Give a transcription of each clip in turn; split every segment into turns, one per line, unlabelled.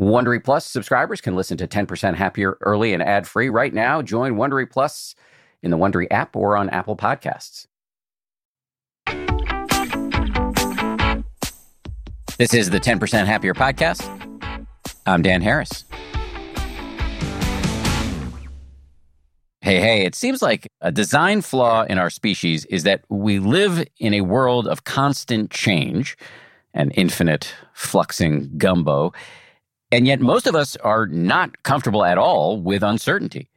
Wondery Plus subscribers can listen to 10% Happier early and ad free right now. Join Wondery Plus in the Wondery app or on Apple Podcasts. This is the 10% Happier podcast. I'm Dan Harris. Hey, hey, it seems like a design flaw in our species is that we live in a world of constant change and infinite fluxing gumbo. And yet, most of us are not comfortable at all with uncertainty.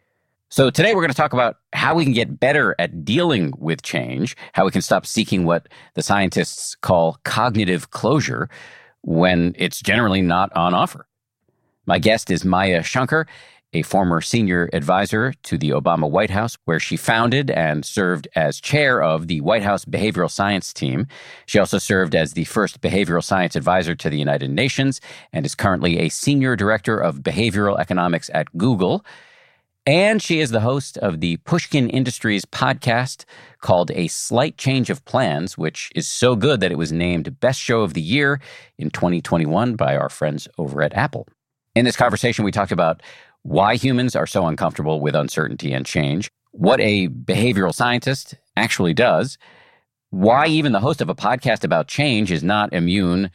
So, today we're going to talk about how we can get better at dealing with change, how we can stop seeking what the scientists call cognitive closure when it's generally not on offer. My guest is Maya Shankar, a former senior advisor to the Obama White House, where she founded and served as chair of the White House Behavioral Science Team. She also served as the first behavioral science advisor to the United Nations and is currently a senior director of behavioral economics at Google. And she is the host of the Pushkin Industries podcast called A Slight Change of Plans, which is so good that it was named Best Show of the Year in 2021 by our friends over at Apple. In this conversation, we talked about why humans are so uncomfortable with uncertainty and change, what a behavioral scientist actually does, why even the host of a podcast about change is not immune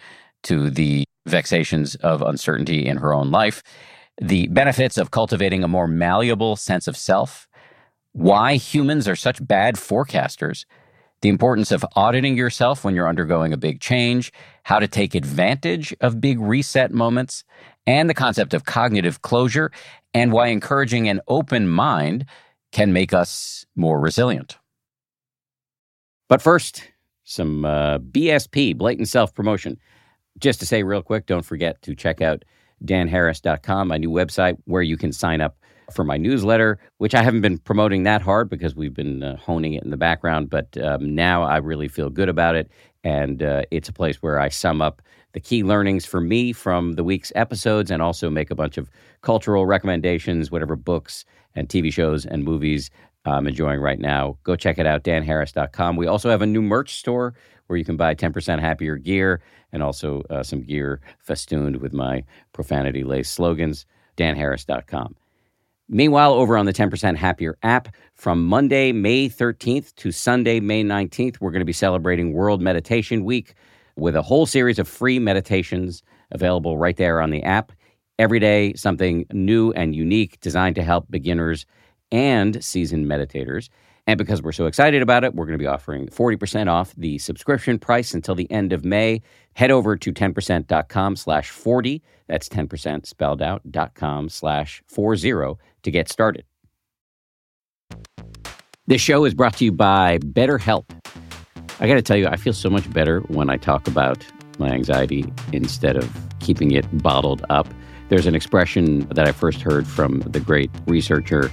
to the vexations of uncertainty in her own life, the benefits of cultivating a more malleable sense of self, why humans are such bad forecasters, the importance of auditing yourself when you're undergoing a big change, how to take advantage of big reset moments, and the concept of cognitive closure and why encouraging an open mind can make us more resilient. But first, some uh, BSP, blatant self promotion. Just to say real quick, don't forget to check out danharris.com, my new website where you can sign up for my newsletter, which I haven't been promoting that hard because we've been uh, honing it in the background. But um, now I really feel good about it. And uh, it's a place where I sum up the key learnings for me from the week's episodes and also make a bunch of cultural recommendations, whatever books and TV shows and movies I'm enjoying right now. Go check it out, danharris.com. We also have a new merch store where you can buy 10% happier gear and also uh, some gear festooned with my profanity laced slogans, danharris.com. Meanwhile, over on the 10% Happier app, from Monday, May 13th to Sunday, May 19th, we're going to be celebrating World Meditation Week with a whole series of free meditations available right there on the app. Every day, something new and unique designed to help beginners and seasoned meditators. And because we're so excited about it, we're going to be offering 40% off the subscription price until the end of May. Head over to 10%.com slash 40. That's 10% spelled out, dot com slash 40 to get started. This show is brought to you by BetterHelp. I got to tell you, I feel so much better when I talk about my anxiety instead of keeping it bottled up. There's an expression that I first heard from the great researcher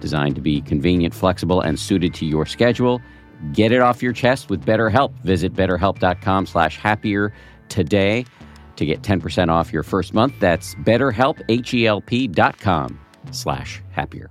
designed to be convenient, flexible, and suited to your schedule. Get it off your chest with BetterHelp. Visit betterhelp.com slash happier today to get 10% off your first month. That's betterhelp, H-E-L-P dot com slash happier.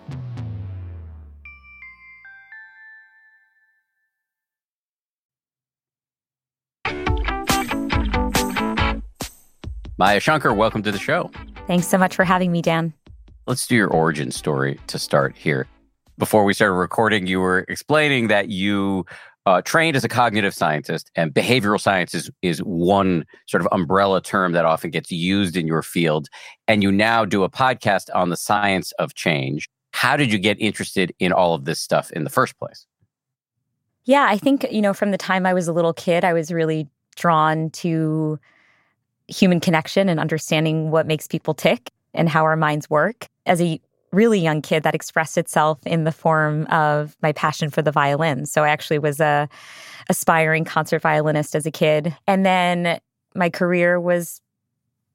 Maya Shankar, welcome to the show.
Thanks so much for having me, Dan.
Let's do your origin story to start here. Before we started recording, you were explaining that you uh, trained as a cognitive scientist, and behavioral science is, is one sort of umbrella term that often gets used in your field. And you now do a podcast on the science of change. How did you get interested in all of this stuff in the first place?
Yeah, I think, you know, from the time I was a little kid, I was really drawn to human connection and understanding what makes people tick and how our minds work. As a really young kid, that expressed itself in the form of my passion for the violin. So I actually was a aspiring concert violinist as a kid. And then my career was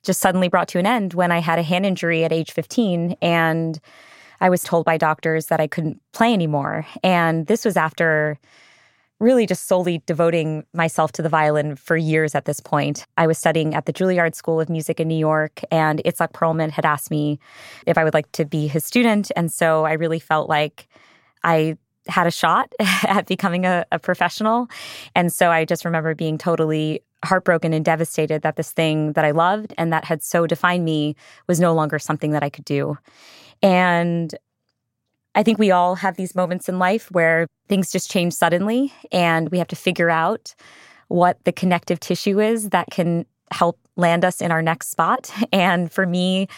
just suddenly brought to an end when I had a hand injury at age 15 and I was told by doctors that I couldn't play anymore. And this was after really just solely devoting myself to the violin for years at this point. I was studying at the Juilliard School of Music in New York, and Itzhak Perlman had asked me if I would like to be his student. And so I really felt like I had a shot at becoming a, a professional. And so I just remember being totally heartbroken and devastated that this thing that I loved and that had so defined me was no longer something that I could do. And I think we all have these moments in life where things just change suddenly and we have to figure out what the connective tissue is that can help land us in our next spot. And for me,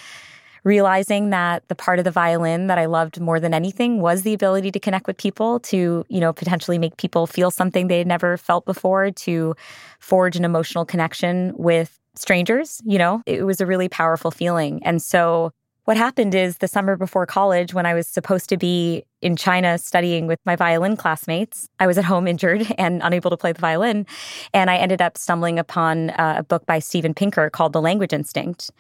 realizing that the part of the violin that I loved more than anything was the ability to connect with people, to, you know, potentially make people feel something they had never felt before, to forge an emotional connection with strangers, you know, it was a really powerful feeling. And so what happened is the summer before college, when I was supposed to be in China studying with my violin classmates, I was at home injured and unable to play the violin. And I ended up stumbling upon uh, a book by Steven Pinker called The Language Instinct.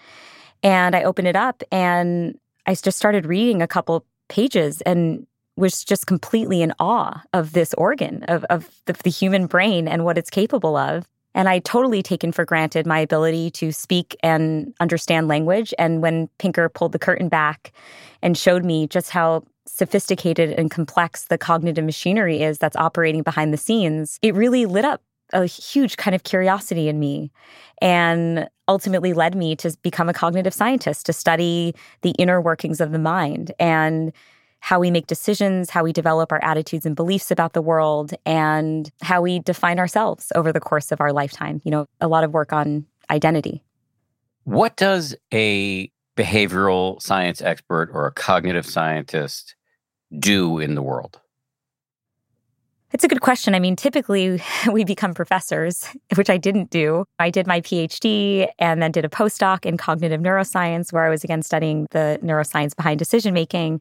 And I opened it up and I just started reading a couple pages and was just completely in awe of this organ, of, of the, the human brain and what it's capable of. And I totally taken for granted my ability to speak and understand language. And when Pinker pulled the curtain back and showed me just how sophisticated and complex the cognitive machinery is that's operating behind the scenes, it really lit up a huge kind of curiosity in me and ultimately led me to become a cognitive scientist, to study the inner workings of the mind. And how we make decisions, how we develop our attitudes and beliefs about the world, and how we define ourselves over the course of our lifetime. You know, a lot of work on identity.
What does a behavioral science expert or a cognitive scientist do in the world?
It's a good question. I mean, typically we become professors, which I didn't do. I did my PhD and then did a postdoc in cognitive neuroscience, where I was again studying the neuroscience behind decision making.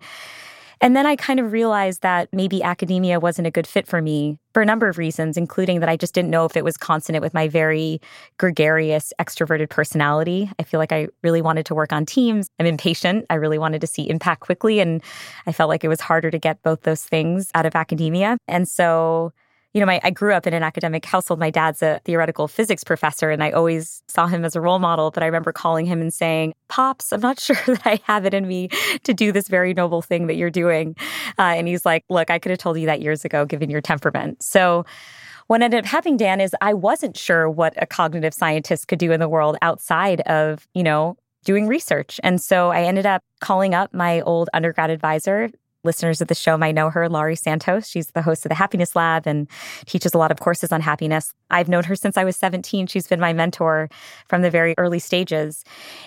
And then I kind of realized that maybe academia wasn't a good fit for me for a number of reasons, including that I just didn't know if it was consonant with my very gregarious, extroverted personality. I feel like I really wanted to work on teams. I'm impatient. I really wanted to see impact quickly. And I felt like it was harder to get both those things out of academia. And so you know, my, I grew up in an academic household. My dad's a theoretical physics professor, and I always saw him as a role model. But I remember calling him and saying, Pops, I'm not sure that I have it in me to do this very noble thing that you're doing. Uh, and he's like, Look, I could have told you that years ago, given your temperament. So, what ended up happening, Dan, is I wasn't sure what a cognitive scientist could do in the world outside of, you know, doing research. And so I ended up calling up my old undergrad advisor, listeners of the show might know her, Laurie Santos. She's the host of the Happiness Lab and teaches a lot of courses on happiness. I've known her since I was 17. She's been my mentor from the very early stages.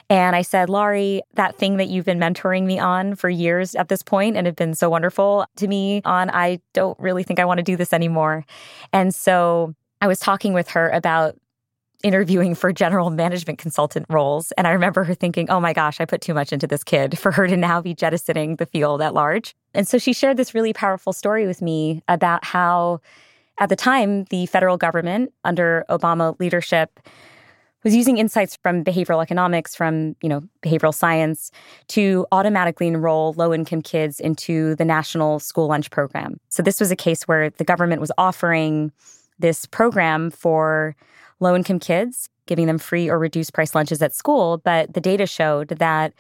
And I said, Laurie, that thing that you've been mentoring me on for years at this point and have been so wonderful to me on, I don't really think I want to do this anymore. And so I was talking with her about interviewing for general management consultant roles. And I remember her thinking, oh my gosh, I put too much into this kid for her to now be jettisoning the field at large. And so she shared this really powerful story with me about how, at the time, the federal government under Obama leadership was using insights from behavioral economics, from you know behavioral science, to automatically enroll low-income kids into the national school lunch program. So this was a case where the government was offering this program for low income kids, giving them free or reduced price lunches at school. But the data showed that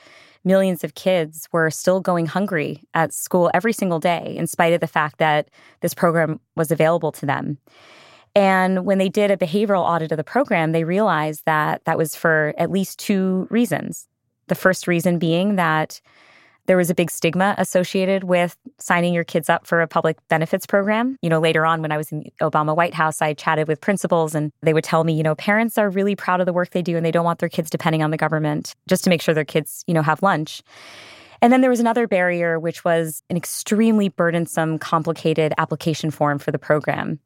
millions of kids were still going hungry at school every single day, in spite of the fact that this program was available to them. And when they did a behavioral audit of the program, they realized that that was for at least two reasons. The first reason being that there was a big stigma associated with signing your kids up for a public benefits program. You know, later on when I was in the Obama White House, I chatted with principals and they would tell me, you know, parents are really proud of the work they do and they don't want their kids depending on the government just to make sure their kids, you know, have lunch. And then there was another barrier, which was an extremely burdensome, complicated application form for the program.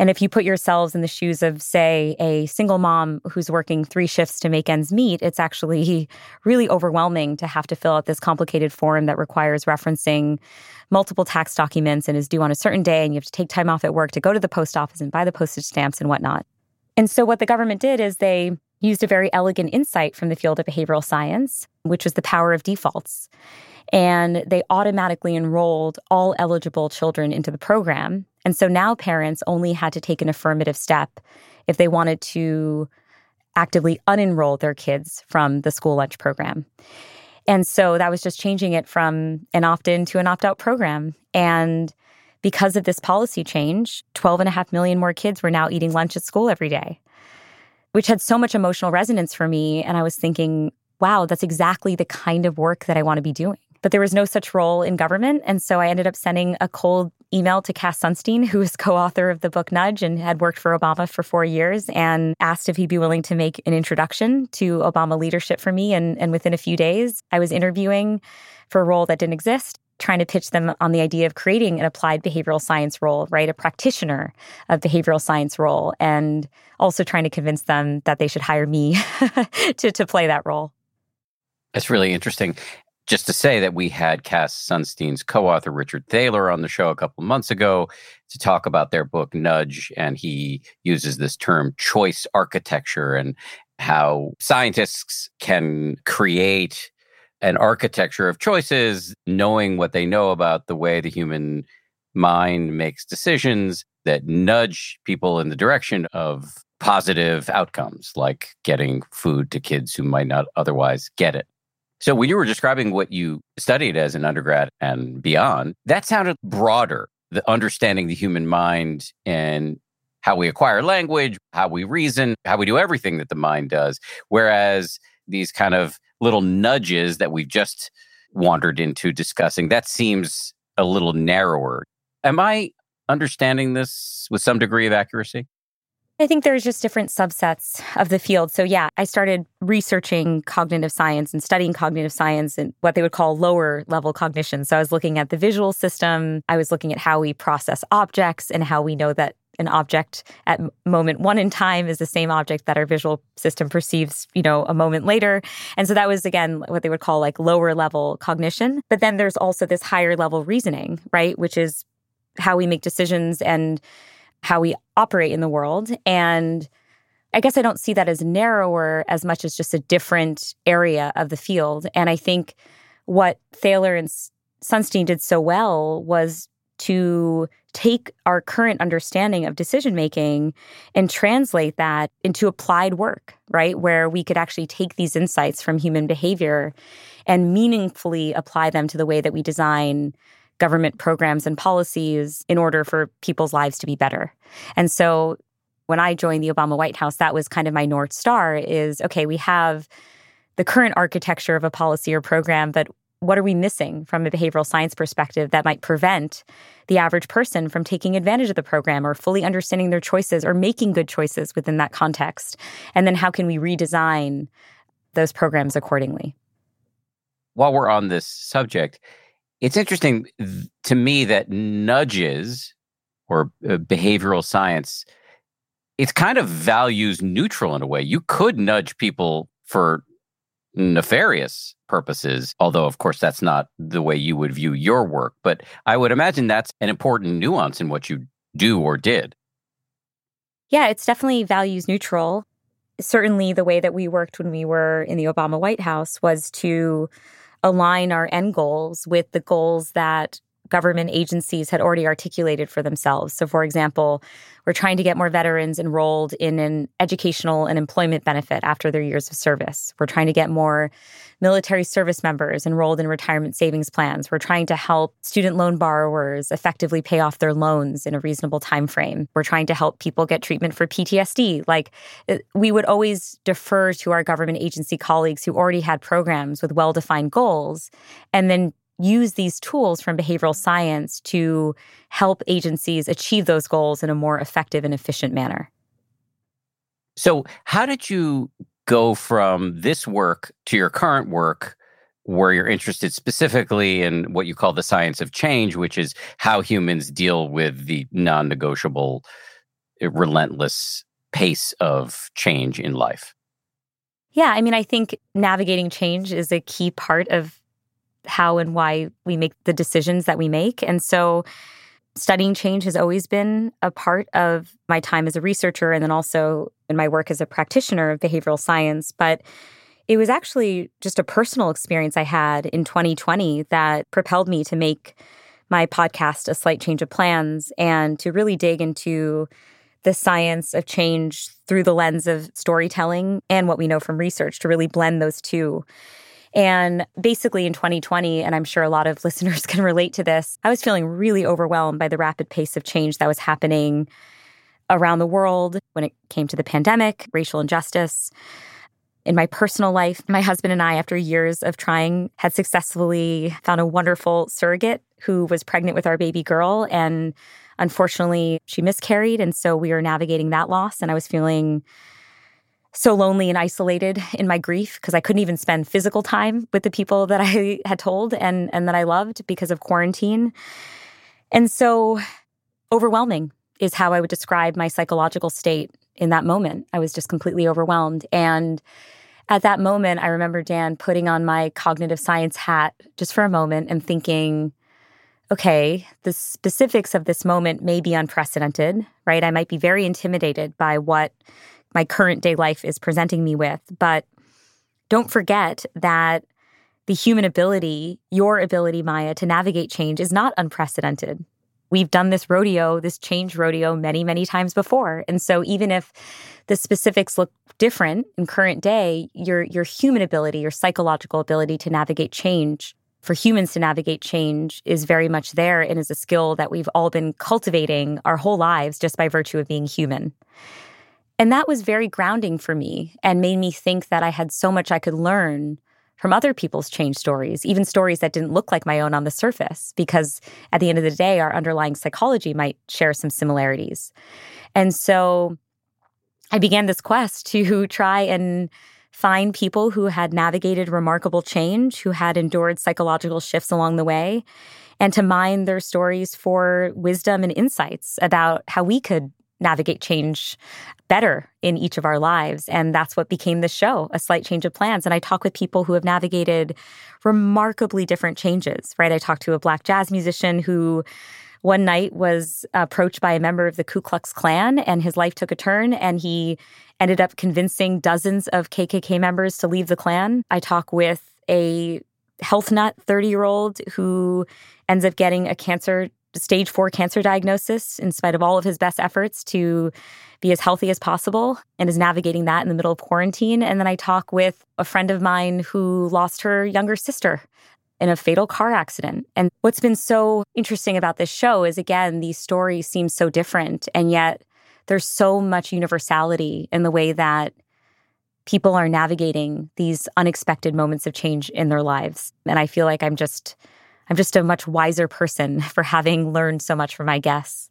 And if you put yourselves in the shoes of, say, a single mom who's working three shifts to make ends meet, it's actually really overwhelming to have to fill out this complicated form that requires referencing multiple tax documents and is due on a certain day. And you have to take time off at work to go to the post office and buy the postage stamps and whatnot. And so, what the government did is they used a very elegant insight from the field of behavioral science, which was the power of defaults and they automatically enrolled all eligible children into the program. And so now parents only had to take an affirmative step if they wanted to actively unenroll their kids from the school lunch program. And so that was just changing it from an opt in to an opt out program. And because of this policy change, 12 and a half million more kids were now eating lunch at school every day, which had so much emotional resonance for me. And I was thinking, wow, that's exactly the kind of work that I want to be doing. But there was no such role in government. And so I ended up sending a cold email to Cass Sunstein, who is co author of the book Nudge and had worked for Obama for four years, and asked if he'd be willing to make an introduction to Obama leadership for me. And, and within a few days, I was interviewing for a role that didn't exist trying to pitch them on the idea of creating an applied behavioral science role, right? A practitioner of behavioral science role, and also trying to convince them that they should hire me to, to play that role.
That's really interesting just to say that we had Cass Sunstein's co-author Richard Thaler on the show a couple months ago to talk about their book Nudge, and he uses this term choice architecture and how scientists can create an architecture of choices, knowing what they know about the way the human mind makes decisions that nudge people in the direction of positive outcomes, like getting food to kids who might not otherwise get it. So when you were describing what you studied as an undergrad and beyond, that sounded broader, the understanding the human mind and how we acquire language, how we reason, how we do everything that the mind does. Whereas these kind of little nudges that we've just wandered into discussing, that seems a little narrower. Am I understanding this with some degree of accuracy?
I think there's just different subsets of the field. So, yeah, I started researching cognitive science and studying cognitive science and what they would call lower level cognition. So, I was looking at the visual system, I was looking at how we process objects and how we know that an object at moment one in time is the same object that our visual system perceives, you know, a moment later. And so that was again what they would call like lower level cognition. But then there's also this higher level reasoning, right? Which is how we make decisions and how we operate in the world. And I guess I don't see that as narrower as much as just a different area of the field. And I think what Thaler and Sunstein did so well was to take our current understanding of decision making and translate that into applied work, right? Where we could actually take these insights from human behavior and meaningfully apply them to the way that we design government programs and policies in order for people's lives to be better. And so when I joined the Obama White House, that was kind of my North Star is okay, we have the current architecture of a policy or program, but what are we missing from a behavioral science perspective that might prevent the average person from taking advantage of the program or fully understanding their choices or making good choices within that context? And then how can we redesign those programs accordingly?
While we're on this subject, it's interesting to me that nudges or uh, behavioral science, it's kind of values neutral in a way. You could nudge people for nefarious purposes, although, of course, that's not the way you would view your work. But I would imagine that's an important nuance in what you do or did.
Yeah, it's definitely values neutral. Certainly, the way that we worked when we were in the Obama White House was to align our end goals with the goals that government agencies had already articulated for themselves. So, for example, we're trying to get more veterans enrolled in an educational and employment benefit after their years of service. We're trying to get more military service members enrolled in retirement savings plans. We're trying to help student loan borrowers effectively pay off their loans in a reasonable time frame. We're trying to help people get treatment for PTSD. Like uh, we would always defer to our government agency colleagues who already had programs with well-defined goals and then use these tools from behavioral science to help agencies achieve those goals in a more effective and efficient manner.
So, how did you go from this work to your current work where you're interested specifically in what you call the science of change, which is how humans deal with the non negotiable, uh, relentless pace of change in life?
Yeah, I mean, I think navigating change is a key part of how and why we make the decisions that we make. And so studying change has always been a part of my time as a researcher and then also in my work as a practitioner of behavioral science. But it was actually just a personal experience I had in 2020 that propelled me to make my podcast, A Slight Change of Plans, and to really dig into the science of change through the lens of storytelling and what we know from research to really blend those two. And basically in 2020, and I'm sure a lot of listeners can relate to this, I was feeling really overwhelmed by the rapid pace of change that was happening around the world when it came to the pandemic, racial injustice. In my personal life, my husband and I, after years of trying, had successfully found a wonderful surrogate who was pregnant with our baby girl. And unfortunately, she miscarried. And so we were navigating that loss. And I was feeling so lonely and isolated in my grief because I couldn't even spend physical time with the people that I had told and and that I loved because of quarantine. And so overwhelming is how I would describe my psychological state in that moment. I was just completely overwhelmed and at that moment I remember Dan putting on my cognitive science hat just for a moment and thinking okay, the specifics of this moment may be unprecedented, right? I might be very intimidated by what my current day life is presenting me with. But don't forget that the human ability, your ability, Maya, to navigate change is not unprecedented. We've done this rodeo, this change rodeo, many, many times before. And so even if the specifics look different in current day, your your human ability, your psychological ability to navigate change, for humans to navigate change is very much there and is a skill that we've all been cultivating our whole lives just by virtue of being human. And that was very grounding for me and made me think that I had so much I could learn from other people's change stories, even stories that didn't look like my own on the surface, because at the end of the day, our underlying psychology might share some similarities. And so I began this quest to try and find people who had navigated remarkable change, who had endured psychological shifts along the way, and to mine their stories for wisdom and insights about how we could navigate change better in each of our lives. And that's what became the show, A Slight Change of Plans. And I talk with people who have navigated remarkably different changes, right? I talked to a black jazz musician who one night was approached by a member of the Ku Klux Klan and his life took a turn and he ended up convincing dozens of KKK members to leave the Klan. I talk with a health nut 30 year old who ends up getting a cancer stage four cancer diagnosis in spite of all of his best efforts to be as healthy as possible and is navigating that in the middle of quarantine. And then I talk with a friend of mine who lost her younger sister in a fatal car accident. And what's been so interesting about this show is again, these stories seem so different, and yet there's so much universality in the way that people are navigating these unexpected moments of change in their lives. And I feel like I'm just I'm just a much wiser person for having learned so much from my guests.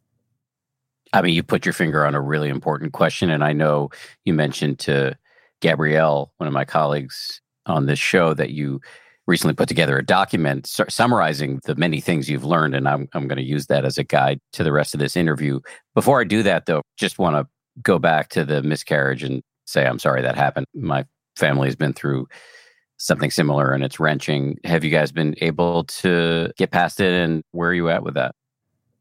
I mean, you put your finger on a really important question. And I know you mentioned to Gabrielle, one of my colleagues on this show, that you recently put together a document summarizing the many things you've learned. And I'm, I'm going to use that as a guide to the rest of this interview. Before I do that, though, just want to go back to the miscarriage and say, I'm sorry that happened. My family has been through something similar and it's wrenching. Have you guys been able to get past it and where are you at with that?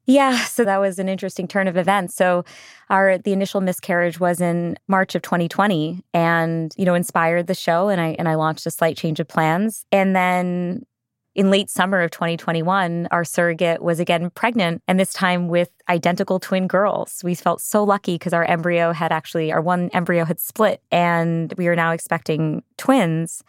Yeah, so that was an interesting turn of events. So our the initial miscarriage was in March of 2020 and you know inspired the show and I and I launched a slight change of plans and then in late summer of 2021, our surrogate was again pregnant, and this time with identical twin girls. We felt so lucky because our embryo had actually, our one embryo had split, and we are now expecting twins.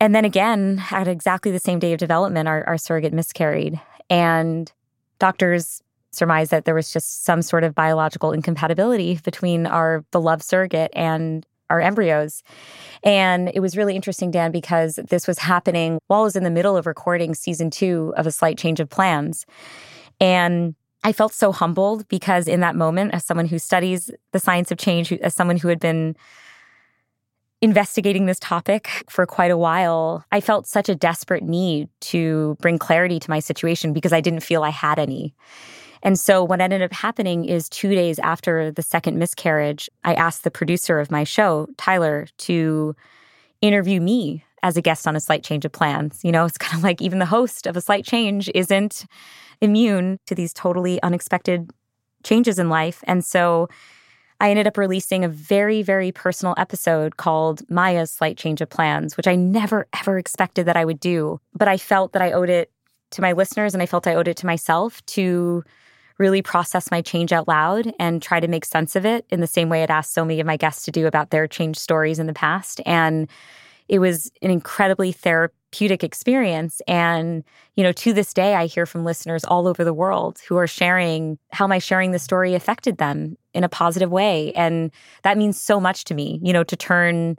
And then again, at exactly the same day of development, our, our surrogate miscarried. And doctors surmised that there was just some sort of biological incompatibility between our beloved surrogate and our embryos. And it was really interesting, Dan, because this was happening while I was in the middle of recording season two of A Slight Change of Plans. And I felt so humbled because in that moment, as someone who studies the science of change, as someone who had been investigating this topic for quite a while, I felt such a desperate need to bring clarity to my situation because I didn't feel I had any. And so what ended up happening is two days after the second miscarriage, I asked the producer of my show, Tyler, to interview me as a guest on a slight change of plans. You know, it's kind of like even the host of a slight change isn't immune to these totally unexpected changes in life. And so I ended up releasing a very, very personal episode called Maya's Slight Change of Plans, which I never, ever expected that I would do. But I felt that I owed it to my listeners and I felt I owed it to myself to really process my change out loud and try to make sense of it in the same way I'd asked so many of my guests to do about their change stories in the past. And it was an incredibly therapeutic experience. And, you know, to this day, I hear from listeners all over the world who are sharing how my sharing the story affected them in a positive way. And that means so much to me, you know, to turn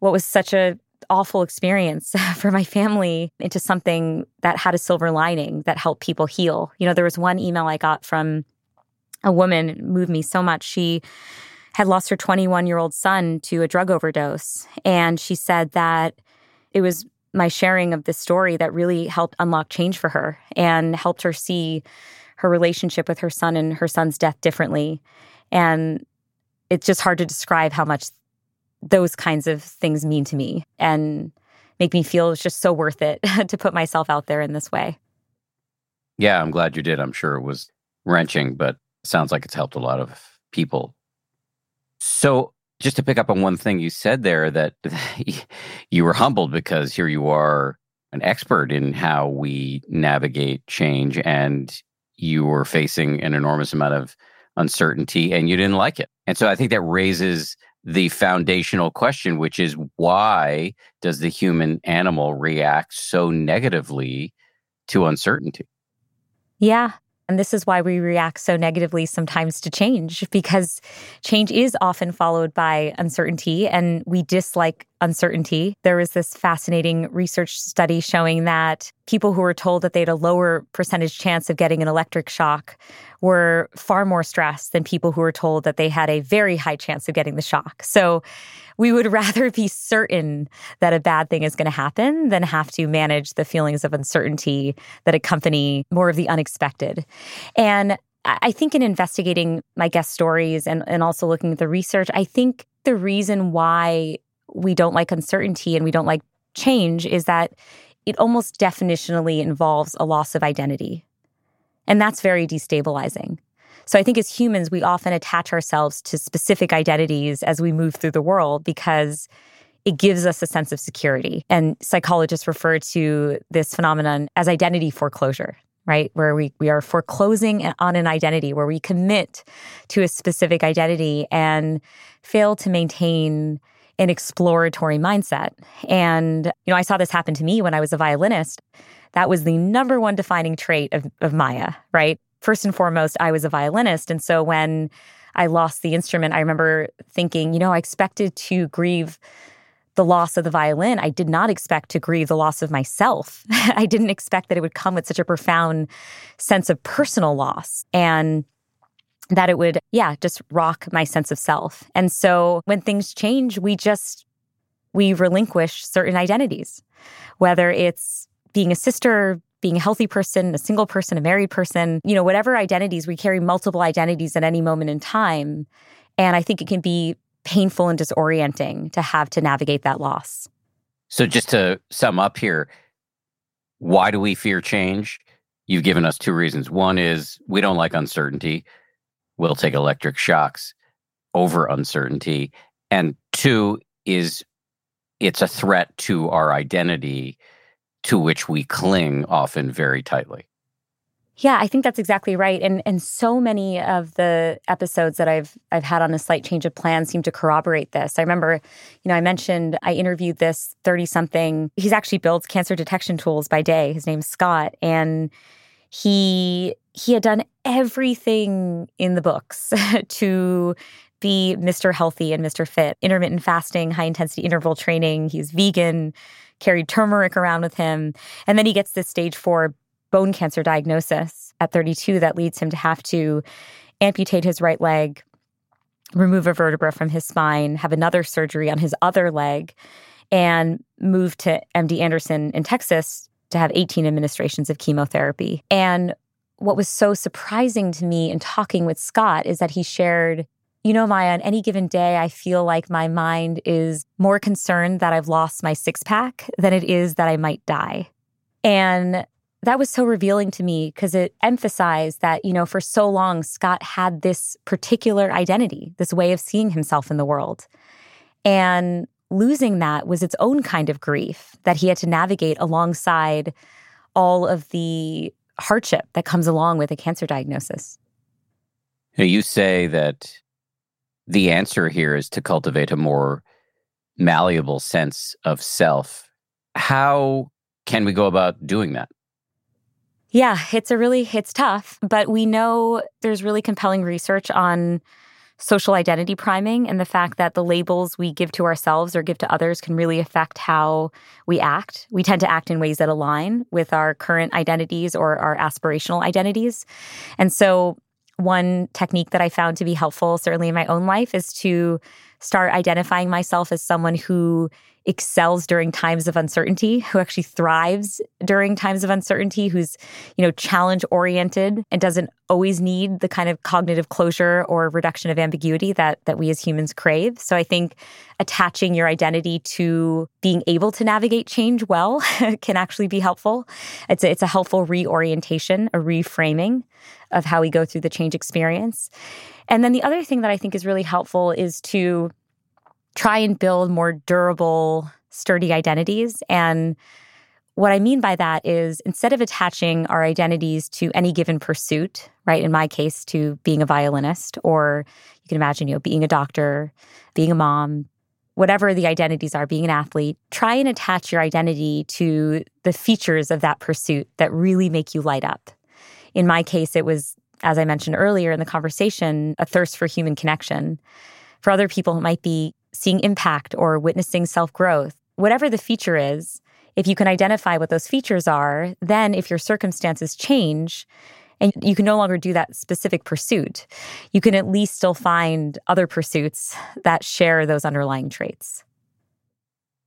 what was such a awful experience for my family into something that had a silver lining that helped people heal. You know, there was one email I got from a woman moved me so much. She had lost her 21 year old son to a drug overdose. And she said that it was my sharing of this story that really helped unlock change for her and helped her see her relationship with her son and her son's death differently. And it's just hard to describe how much those kinds of things mean to me and make me feel it's just so worth it to put myself out there in this way.
Yeah, I'm glad you did. I'm sure it was wrenching, but sounds like it's helped a lot of people. So, just to pick up on one thing you said there, that you were humbled because here you are, an expert in how we navigate change, and you were facing an enormous amount of uncertainty and you didn't like it. And so, I think that raises the foundational question, which is why does the human animal react so negatively to uncertainty?
Yeah. And this is why we react so negatively sometimes to change, because change is often followed by uncertainty and we dislike uncertainty. There was this fascinating research study showing that people who were told that they had a lower percentage chance of getting an electric shock were far more stressed than people who were told that they had a very high chance of getting the shock. So we would rather be certain that a bad thing is going to happen than have to manage the feelings of uncertainty that accompany more of the unexpected. And I think in investigating my guest stories and, and also looking at the research, I think the reason why we don't like uncertainty and we don't like change is that it almost definitionally involves a loss of identity. And that's very destabilizing. So I think as humans, we often attach ourselves to specific identities as we move through the world because it gives us a sense of security. And psychologists refer to this phenomenon as identity foreclosure, right? Where we, we are foreclosing on an identity, where we commit to a specific identity and fail to maintain an exploratory mindset. And, you know, I saw this happen to me when I was a violinist. That was the number one defining trait of, of Maya, right? First and foremost, I was a violinist. And so when I lost the instrument, I remember thinking, you know, I expected to grieve the loss of the violin. I did not expect to grieve the loss of myself. I didn't expect that it would come with such a profound sense of personal loss. And that it would, yeah, just rock my sense of self. And so when things change, we just, we relinquish certain identities, whether it's being a sister, being a healthy person, a single person, a married person, you know, whatever identities, we carry multiple identities at any moment in time. And I think it can be painful and disorienting to have to navigate that loss.
So, just to sum up here, why do we fear change? You've given us two reasons. One is we don't like uncertainty will take electric shocks over uncertainty. And two is it's a threat to our identity to which we cling often very tightly.
Yeah, I think that's exactly right. And and so many of the episodes that I've I've had on a slight change of plan seem to corroborate this. I remember, you know, I mentioned I interviewed this 30 something. He's actually builds cancer detection tools by day. His name's Scott and he he had done everything in the books to be Mr. Healthy and Mr. Fit, intermittent fasting, high intensity interval training. He's vegan, carried turmeric around with him. And then he gets this stage four bone cancer diagnosis at 32 that leads him to have to amputate his right leg, remove a vertebra from his spine, have another surgery on his other leg, and move to MD Anderson in Texas to have 18 administrations of chemotherapy. And what was so surprising to me in talking with Scott is that he shared, you know, Maya, on any given day, I feel like my mind is more concerned that I've lost my six pack than it is that I might die. And that was so revealing to me because it emphasized that, you know, for so long, Scott had this particular identity, this way of seeing himself in the world. And losing that was its own kind of grief that he had to navigate alongside all of the hardship that comes along with a cancer diagnosis.
You say that the answer here is to cultivate a more malleable sense of self. How can we go about doing that?
Yeah, it's a really it's tough, but we know there's really compelling research on social identity priming and the fact that the labels we give to ourselves or give to others can really affect how we act. We tend to act in ways that align with our current identities or our aspirational identities. And so one technique that I found to be helpful, certainly in my own life, is to start identifying myself as someone who excels during times of uncertainty, who actually thrives during times of uncertainty, who's, you know, challenge oriented and doesn't always need the kind of cognitive closure or reduction of ambiguity that that we as humans crave. So I think attaching your identity to being able to navigate change well can actually be helpful. It's a, it's a helpful reorientation, a reframing of how we go through the change experience. And then the other thing that I think is really helpful is to try and build more durable, sturdy identities. And what I mean by that is instead of attaching our identities to any given pursuit, right? In my case, to being a violinist, or you can imagine, you know, being a doctor, being a mom, whatever the identities are, being an athlete, try and attach your identity to the features of that pursuit that really make you light up. In my case, it was, as I mentioned earlier in the conversation, a thirst for human connection. For other people, it might be seeing impact or witnessing self growth. Whatever the feature is, if you can identify what those features are, then if your circumstances change, and you can no longer do that specific pursuit, you can at least still find other pursuits that share those underlying traits.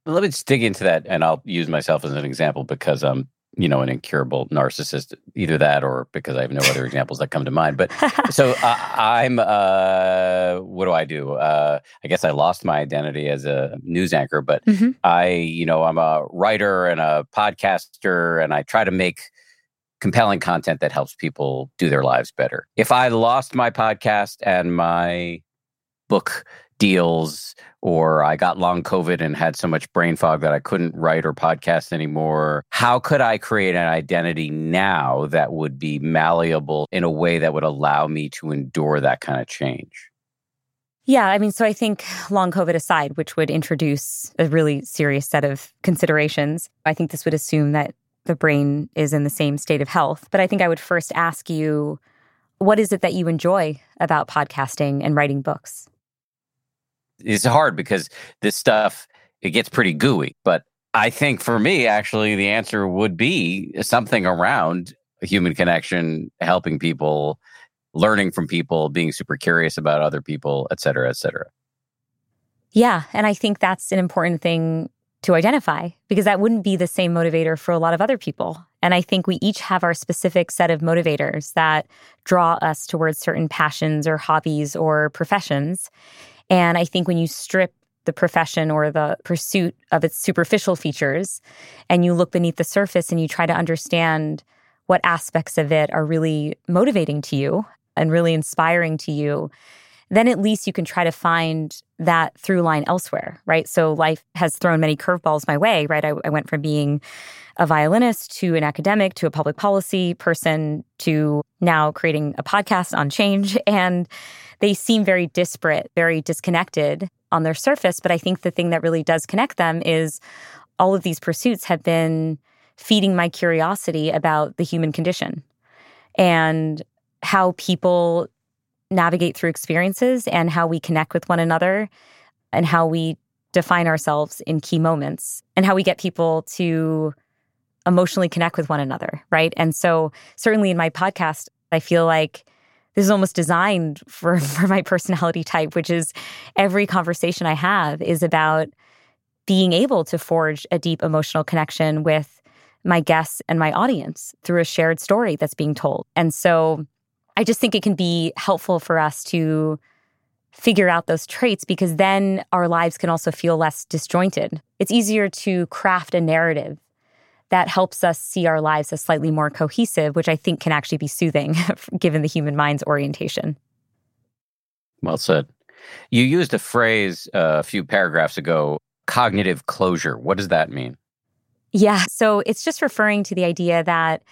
Let me just dig into that, and I'll use myself as an example because I'm you know, an incurable narcissist, either that or because I have no other examples that come to mind. But so uh, I'm, uh, what do I do? Uh, I guess I lost my identity as a news anchor, but mm-hmm. I, you know, I'm a writer and a podcaster, and I try to make compelling content that helps people do their lives better. If I lost my podcast and my book deals or I got long COVID and had so much brain fog that I couldn't write or podcast anymore. How could I create an identity now that would be malleable in a way that would allow me to endure that kind of change?
Yeah, I mean, so I think long COVID aside, which would introduce a really serious set of considerations, I think this would assume that the brain is in the same state of health. But I think I would first ask you what is it that you enjoy about podcasting and writing books?
It's hard because this stuff it gets pretty gooey. But I think for me, actually, the answer would be something around human connection, helping people, learning from people, being super curious about other people, et cetera, et cetera.
Yeah. And I think that's an important thing to identify because that wouldn't be the same motivator for a lot of other people. And I think we each have our specific set of motivators that draw us towards certain passions or hobbies or professions. And I think when you strip the profession or the pursuit of its superficial features and you look beneath the surface and you try to understand what aspects of it are really motivating to you and really inspiring to you, then at least you can try to find that through line elsewhere, right? So life has thrown many curveballs my way, right? I, I, went from being a violinist to an academic to a public policy person to now creating a podcast on change. And they seem very disparate, very disconnected on their surface. But I think the thing that really does connect them is all of these pursuits have been feeding my curiosity about the human condition and how people navigate through experiences and how we connect with one another and how we define ourselves in key moments and how we get people to emotionally connect with one another, right? And so, certainly in my podcast, I feel like this is almost designed for, for my personality type, which is every conversation I have is about being able to forge a deep emotional connection with my guests and my audience through a shared story that's being told. And so I just think it can be helpful for us to figure out those traits because then our lives can also feel less disjointed. It's easier to craft a narrative that helps us see our lives as slightly more cohesive, which I think can actually be soothing given the human mind's orientation.
Well said. You used a phrase uh, a few paragraphs ago cognitive closure. What does that mean?
Yeah. So it's just referring to the idea that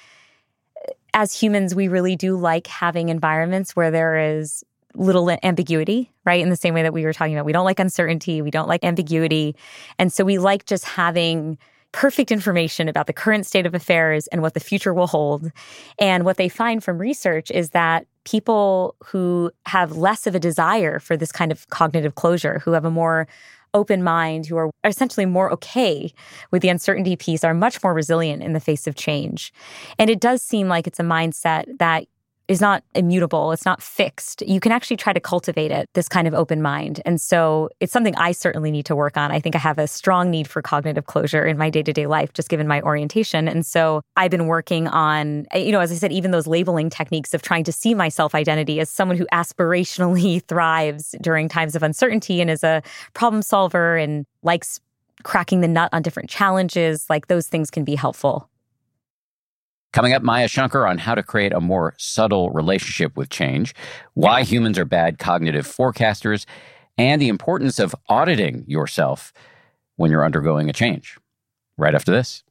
as humans, we really do like having environments where there is little ambiguity, right? In the same way that we were talking about, we don't like uncertainty, we don't like ambiguity. And so we like just having perfect information about the current state of affairs and what the future will hold. And what they find from research is that people who have less of a desire for this kind of cognitive closure, who have a more open mind, who are essentially more okay with the uncertainty piece, are much more resilient in the face of change. And it does seem like it's a mindset that is not immutable, it's not fixed. You can actually try to cultivate it, this kind of open mind. And so it's something I certainly need to work on. I think I have a strong need for cognitive closure in my day to day life, just given my orientation. And so I've been working on, you know, as I said, even those labeling techniques of trying to see my self identity as someone who aspirationally thrives during times of uncertainty and is a problem solver and likes cracking the nut on different challenges. Like those things can be helpful.
Coming up, Maya Shankar on how to create a more subtle relationship with change, why humans are bad cognitive forecasters, and the importance of auditing yourself when you're undergoing a change. Right after this.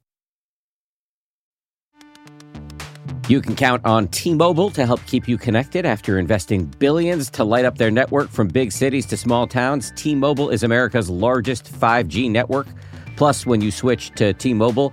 You can count on T Mobile to help keep you connected after investing billions to light up their network from big cities to small towns. T Mobile is America's largest 5G network. Plus, when you switch to T Mobile,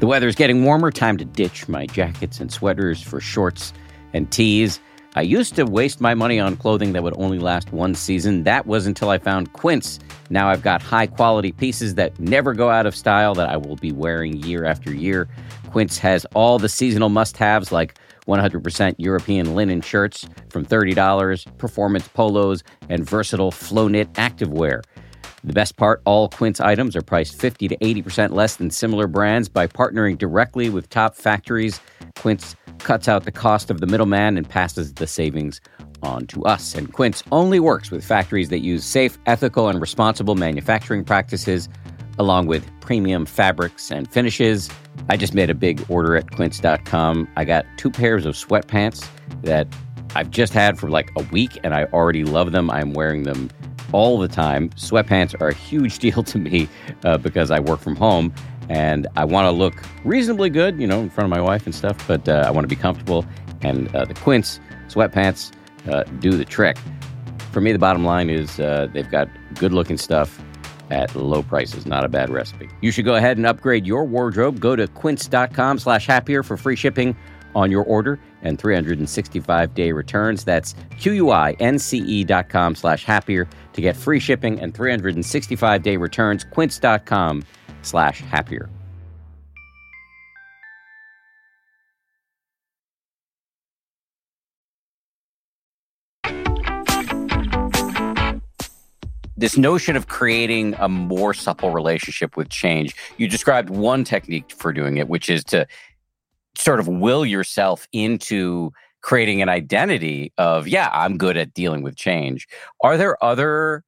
The weather is getting warmer. Time to ditch my jackets and sweaters for shorts and tees. I used to waste my money on clothing that would only last one season. That was until I found Quince. Now I've got high quality pieces that never go out of style that I will be wearing year after year. Quince has all the seasonal must haves like 100% European linen shirts from $30, performance polos, and versatile flow knit activewear. The best part all Quince items are priced 50 to 80% less than similar brands by partnering directly with top factories. Quince cuts out the cost of the middleman and passes the savings on to us. And Quince only works with factories that use safe, ethical, and responsible manufacturing practices, along with premium fabrics and finishes. I just made a big order at quince.com. I got two pairs of sweatpants that I've just had for like a week and I already love them. I'm wearing them all the time. Sweatpants are a huge deal to me uh, because I work from home and I want to look reasonably good, you know, in front of my wife and stuff, but uh, I want to be comfortable. And uh, the Quince sweatpants uh, do the trick. For me, the bottom line is uh, they've got good looking stuff at low prices. Not a bad recipe. You should go ahead and upgrade your wardrobe. Go to quince.com slash happier for free shipping on your order and 365 day returns. That's Q-U-I-N-C-E dot com slash happier to get free shipping and 365 day returns. Quince.com slash happier. this notion of creating a more supple relationship with change. You described one technique for doing it, which is to sort of will yourself into creating an identity of, yeah, I'm good at dealing with change. Are there other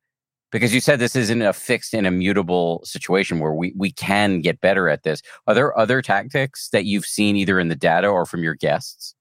because you said this isn't a fixed and immutable situation where we, we can get better at this. Are there other tactics that you've seen either in the data or from your guests?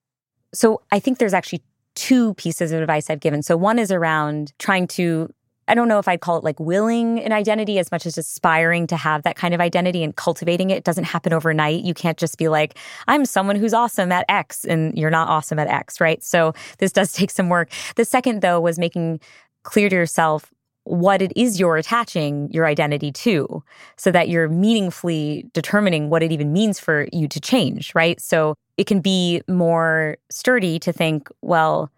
So I think there's actually two pieces of advice I've given. So one is around trying to I don't know if I'd call it like willing an identity as much as aspiring to have that kind of identity and cultivating it. It doesn't happen overnight. You can't just be like, I'm someone who's awesome at X and you're not awesome at X, right? So this does take some work. The second, though, was making clear to yourself what it is you're attaching your identity to so that you're meaningfully determining what it even means for you to change, right? So it can be more sturdy to think, well,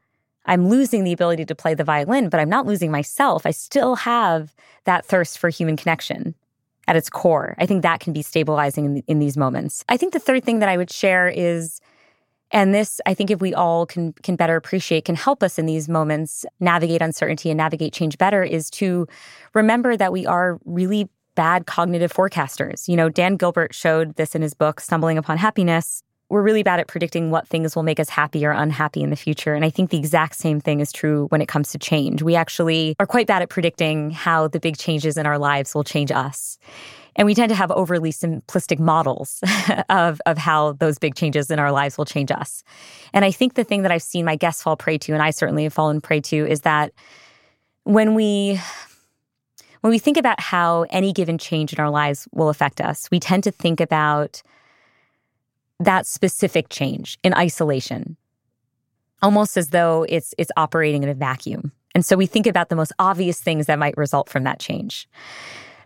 I'm losing the ability to play the violin, but I'm not losing myself. I still have that thirst for human connection at its core. I think that can be stabilizing in, in these moments. I think the third thing that I would share is and this I think if we all can can better appreciate can help us in these moments navigate uncertainty and navigate change better is to remember that we are really bad cognitive forecasters. You know, Dan Gilbert showed this in his book Stumbling Upon Happiness we're really bad at predicting what things will make us happy or unhappy in the future. And I think the exact same thing is true when it comes to change. We actually are quite bad at predicting how the big changes in our lives will change us. And we tend to have overly simplistic models of, of how those big changes in our lives will change us. And I think the thing that I've seen my guests fall prey to, and I certainly have fallen prey to, is that when we when we think about how any given change in our lives will affect us, we tend to think about that specific change in isolation, almost as though it's it's operating in a vacuum. And so we think about the most obvious things that might result from that change.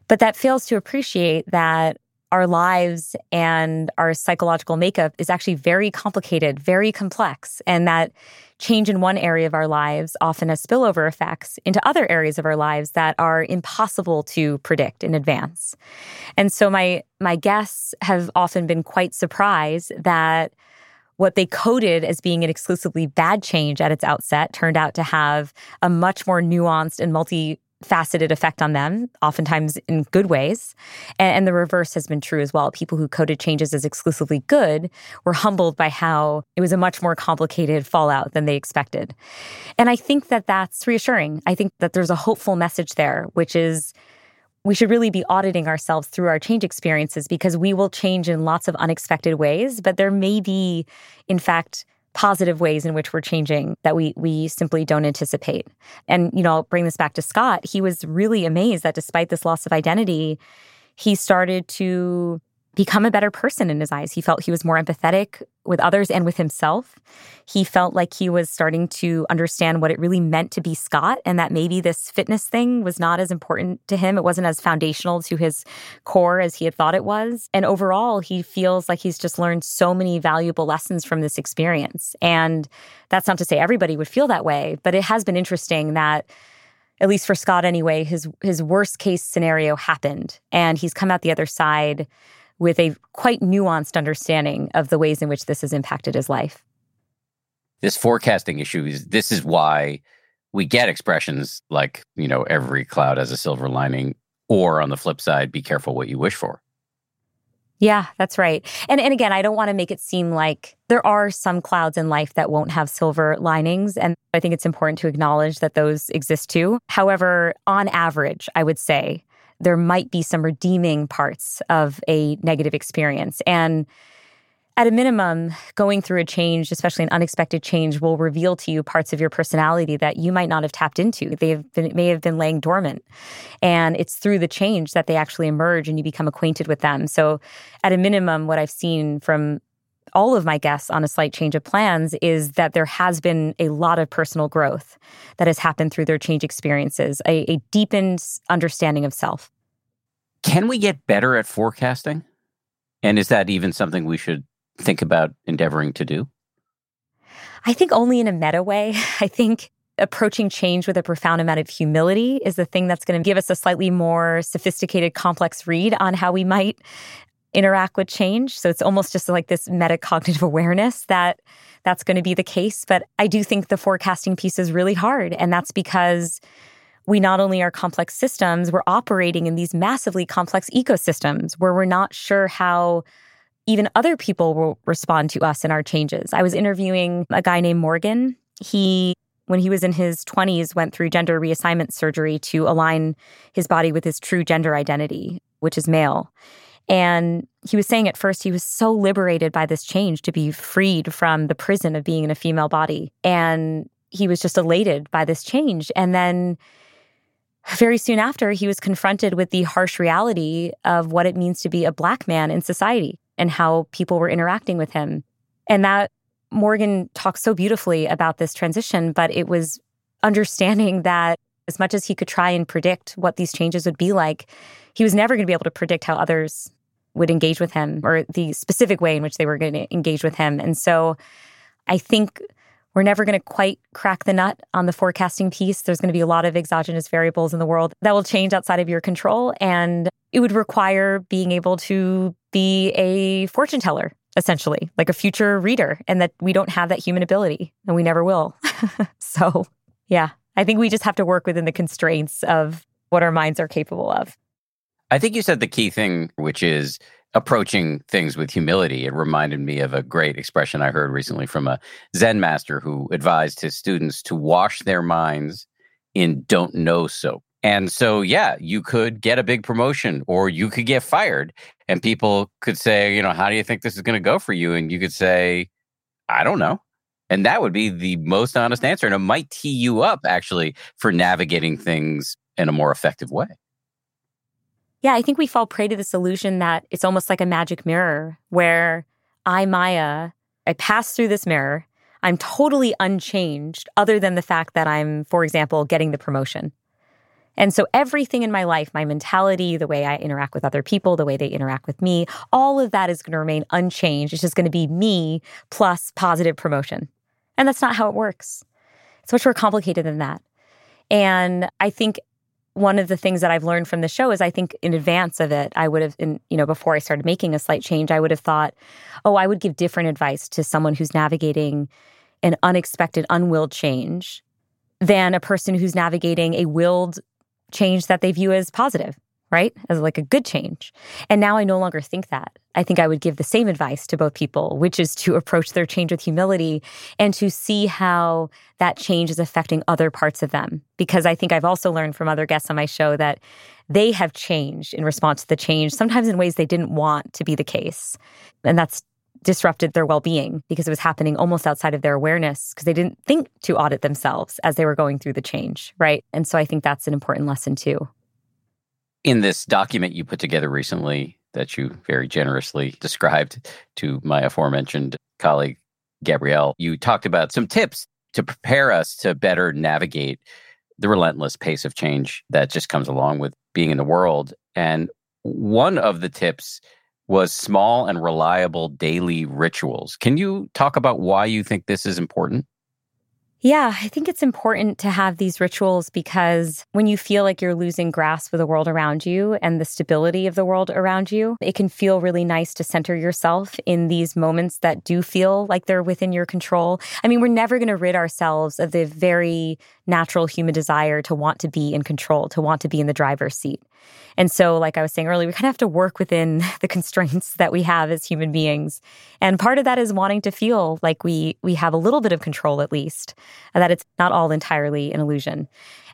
But that fails to appreciate that our lives and our psychological makeup is actually very complicated, very complex, and that change in one area of our lives often has spillover effects into other areas of our lives that are impossible to predict in advance. And so my my guests have often been quite surprised that what they coded as being an exclusively bad change at its outset turned out to have a much more nuanced and multi faceted effect on them, oftentimes in good ways. And, and, the reverse has been true as well. People who coded changes as exclusively good were humbled by how it was a much more complicated fallout than they expected. And I think that that's reassuring. I think that there's a hopeful message there, which is we should really be auditing ourselves through our change experiences because we will change in lots of unexpected ways, but there may be, in fact, positive ways in which we're changing that we we simply don't anticipate. And you know, I'll bring this back to Scott. He was really amazed that despite this loss of identity, he started to become a better person in his eyes. He felt he was more empathetic with others and with himself. He felt like he was starting to understand what it really meant to be Scott and that maybe this fitness thing was not as important to him. It wasn't as foundational to his core as he had thought it was. And overall, he feels like he's just learned so many valuable lessons from this experience. And that's not to say everybody would feel that way, but it has been interesting that at least for Scott anyway, his his worst case scenario happened and he's come out the other side with a quite nuanced understanding of the ways in which this has impacted his life.
This forecasting issue is this is why we get expressions like, you know, every cloud has a silver lining, or on the flip side, be careful what you wish for.
Yeah, that's right. And and again, I don't want to make it seem like there are some clouds in life that won't have silver linings and I think it's important to acknowledge that those exist too. However, on average, I would say there might be some redeeming parts of a negative experience. And at a minimum, going through a change, especially an unexpected change, will reveal to you parts of your personality that you might not have tapped into. They have been, may have been laying dormant. And it's through the change that they actually emerge and you become acquainted with them. So, at a minimum, what I've seen from all of my guests on a slight change of plans is that there has been a lot of personal growth that has happened through their change experiences, a, a deepened understanding of self.
Can we get better at forecasting? And is that even something we should think about endeavoring to do?
I think only in a meta way. I think approaching change with a profound amount of humility is the thing that's going to give us a slightly more sophisticated, complex read on how we might interact with change. So it's almost just like this metacognitive awareness that that's going to be the case. But I do think the forecasting piece is really hard. And that's because we not only are complex systems, we're operating in these massively complex ecosystems where we're not sure how even other people will respond to us and our changes. I was interviewing a guy named Morgan. He, when he was in his 20s, went through gender reassignment surgery to align his body with his true gender identity, which is male. And he was saying at first he was so liberated by this change to be freed from the prison of being in a female body. And he was just elated by this change. And then very soon after, he was confronted with the harsh reality of what it means to be a Black man in society and how people were interacting with him. And that Morgan talks so beautifully about this transition, but it was understanding that as much as he could try and predict what these changes would be like, he was never going to be able to predict how others would engage with him or the specific way in which they were going to engage with him. And so I think we're never going to quite crack the nut on the forecasting piece. There's going to be a lot of exogenous variables in the world that will change outside of your control. And it would require being able to be a fortune teller, essentially, like a future reader, and that we don't have that human ability and we never will. so, yeah, I think we just have to work within the constraints of what our minds are capable of.
I think you said the key thing, which is approaching things with humility. It reminded me of a great expression I heard recently from a Zen master who advised his students to wash their minds in don't know soap. And so, yeah, you could get a big promotion or you could get fired. And people could say, you know, how do you think this is going to go for you? And you could say, I don't know. And that would be the most honest answer. And it might tee you up actually for navigating things in a more effective way.
Yeah, I think we fall prey to this illusion that it's almost like a magic mirror where I, Maya, I pass through this mirror. I'm totally unchanged, other than the fact that I'm, for example, getting the promotion. And so everything in my life, my mentality, the way I interact with other people, the way they interact with me, all of that is going to remain unchanged. It's just going to be me plus positive promotion. And that's not how it works. It's much more complicated than that. And I think one of the things that I've learned from the show is I think in advance of it, I would have, in, you know, before I started making a slight change, I would have thought, oh, I would give different advice to someone who's navigating an unexpected, unwilled change than a person who's navigating a willed change that they view as positive right? As like a good change. And now I no longer think that. I think I would give the same advice to both people, which is to approach their change with humility and to see how that change is affecting other parts of them. Because I think I've also learned from other guests on my show that they have changed in response to the change, sometimes in ways they didn't want to be the case. And that's disrupted their well being because it was happening almost outside of their awareness because they didn't think to audit themselves as they were going through the change, right? And so I think that's an important lesson too
in this document you put together recently that you very generously described to my aforementioned colleague Gabrielle, you talked about some tips to prepare us to better navigate the relentless pace of change that just comes along with being in the world. And one of the tips was small and reliable daily rituals. Can you talk about why you think this is important?
Yeah, I think it's important to have these rituals because when you feel like you're losing grasp of the world around you and the stability of the world around you, it can feel really nice to center yourself in these moments that do feel like they're within your control. I mean, we're never going to rid ourselves of the very natural human desire to want to be in control, to want to be in the driver's seat. And so, like I was saying earlier, we kind of have to work within the constraints that we have as human beings. And part of that is wanting to feel like we we have a little bit of control at least, that it's not all entirely an illusion.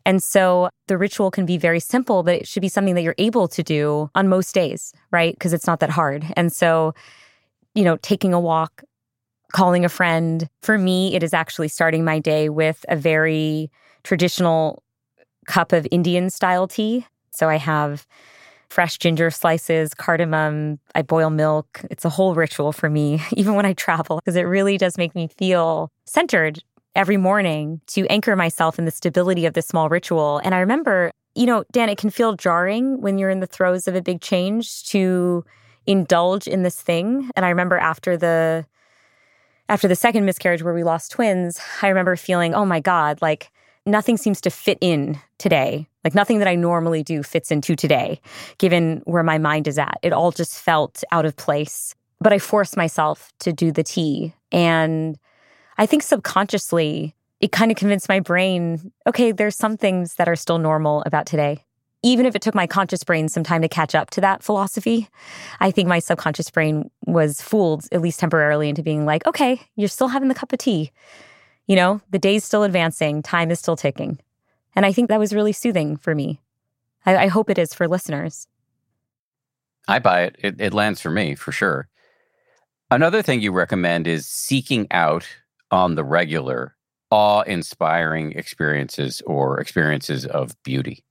And so the ritual can be very simple, but it should be something that you're able to do on most days, right? Because it's not that hard. And so, you know, taking a walk, calling a friend. For me, it is actually starting my day with a very traditional cup of Indian style tea. So I have fresh ginger slices, cardamom, I boil milk. It's a whole ritual for me, even when I travel, because it really does make me feel centered every morning to anchor myself in the stability of this small ritual. And I remember, you know, Dan, it can feel jarring when you're in the throes of a big change to indulge in this thing. And I remember after the after the second miscarriage where we lost twins, I remember feeling, oh my God, like nothing seems to fit in today. Like nothing that I normally do fits into today, given where my mind is at. It all just felt out of place. But I forced myself to do the tea. And I think subconsciously, it kind of convinced my brain okay, there's some things that are still normal about today. Even if it took my conscious brain some time to catch up to that philosophy, I think my subconscious brain was fooled, at least temporarily, into being like, okay, you're still having the cup of tea. You know, the day's still advancing, time is still ticking. And I think that was really soothing for me. I, I hope it is for listeners.
I buy it. it. It lands for me for sure. Another thing you recommend is seeking out on the regular awe inspiring experiences or experiences of beauty.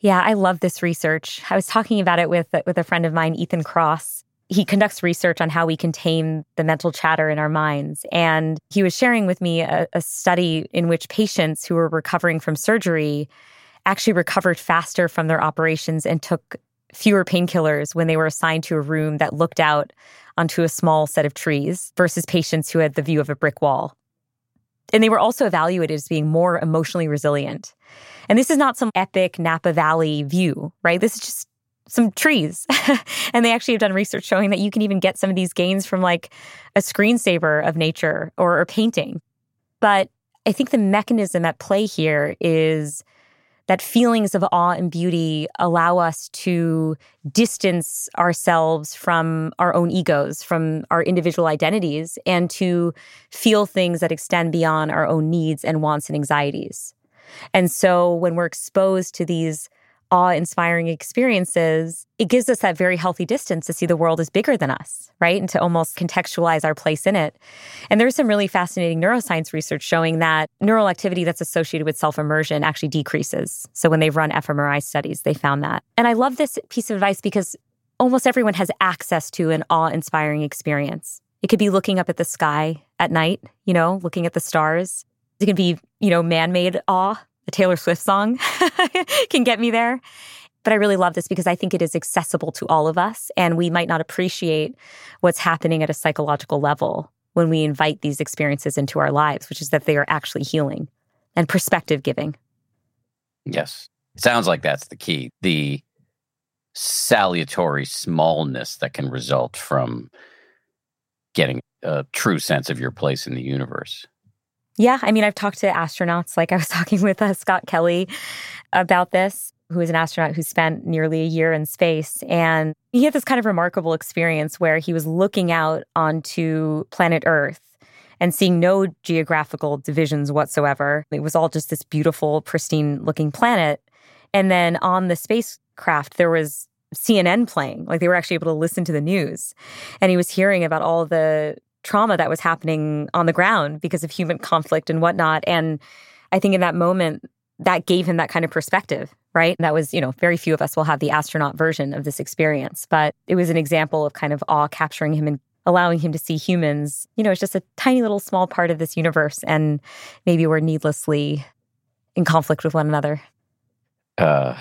Yeah, I love this research. I was talking about it with with a friend of mine, Ethan Kross. He conducts research on how we can tame the mental chatter in our minds. And he was sharing with me a, a study in which patients who were recovering from surgery actually recovered faster from their operations and took fewer painkillers when they were assigned to a room that looked out onto a small set of trees versus patients who had the view of a brick wall. And they were also evaluated as being more emotionally resilient. And this is not some epic Napa Valley view, right? This is just some trees. and they actually have done research showing that you can even get some of these gains from like a screensaver of nature or painting. But I think the mechanism at play here is that feelings of awe and beauty allow us to distance ourselves from our own egos, from our individual identities, and to feel things that extend beyond our own needs and wants and anxieties. And so when we're exposed to these awe inspiring experiences, it gives us that very healthy distance to see the world as bigger than us, right? And to almost contextualize our place in it. And there's some really fascinating neuroscience research showing that neural activity that's associated with self immersion actually decreases. So when they've run fMRI studies, they found that. And I love this piece of advice because almost everyone has access to an awe inspiring experience. It could be looking up at the sky at night, you know, looking at the stars. It can be, you know, man made awe the Taylor Swift song can get me there. But I really love this because I think it is accessible to all of us, and we might not appreciate what's happening at a psychological level when we invite these experiences into our lives, which is that they are actually healing and perspective giving.
Yes. It sounds like that's the key. The salutary smallness that can result from getting a true sense of your place in the universe.
Yeah, I mean, I've talked to astronauts, like I was talking with uh, Scott Kelly about this, who is an astronaut who spent nearly a year in space. And he had this kind of remarkable experience where he was looking out onto planet Earth and seeing no geographical divisions whatsoever. It was all just this beautiful, pristine looking planet. And then on the spacecraft, there was CNN playing. Like they were actually able to listen to the news. And he was hearing about all the trauma that was happening on the ground because of human conflict and whatnot. And I think in that moment, that gave him that kind of perspective, right? And that was, you know, very few of us will have the astronaut version of this experience, but it was an example of kind of awe capturing him and allowing him to see humans, you know, it's just a tiny little small part of this universe. And maybe we're needlessly in conflict with one another.
Uh,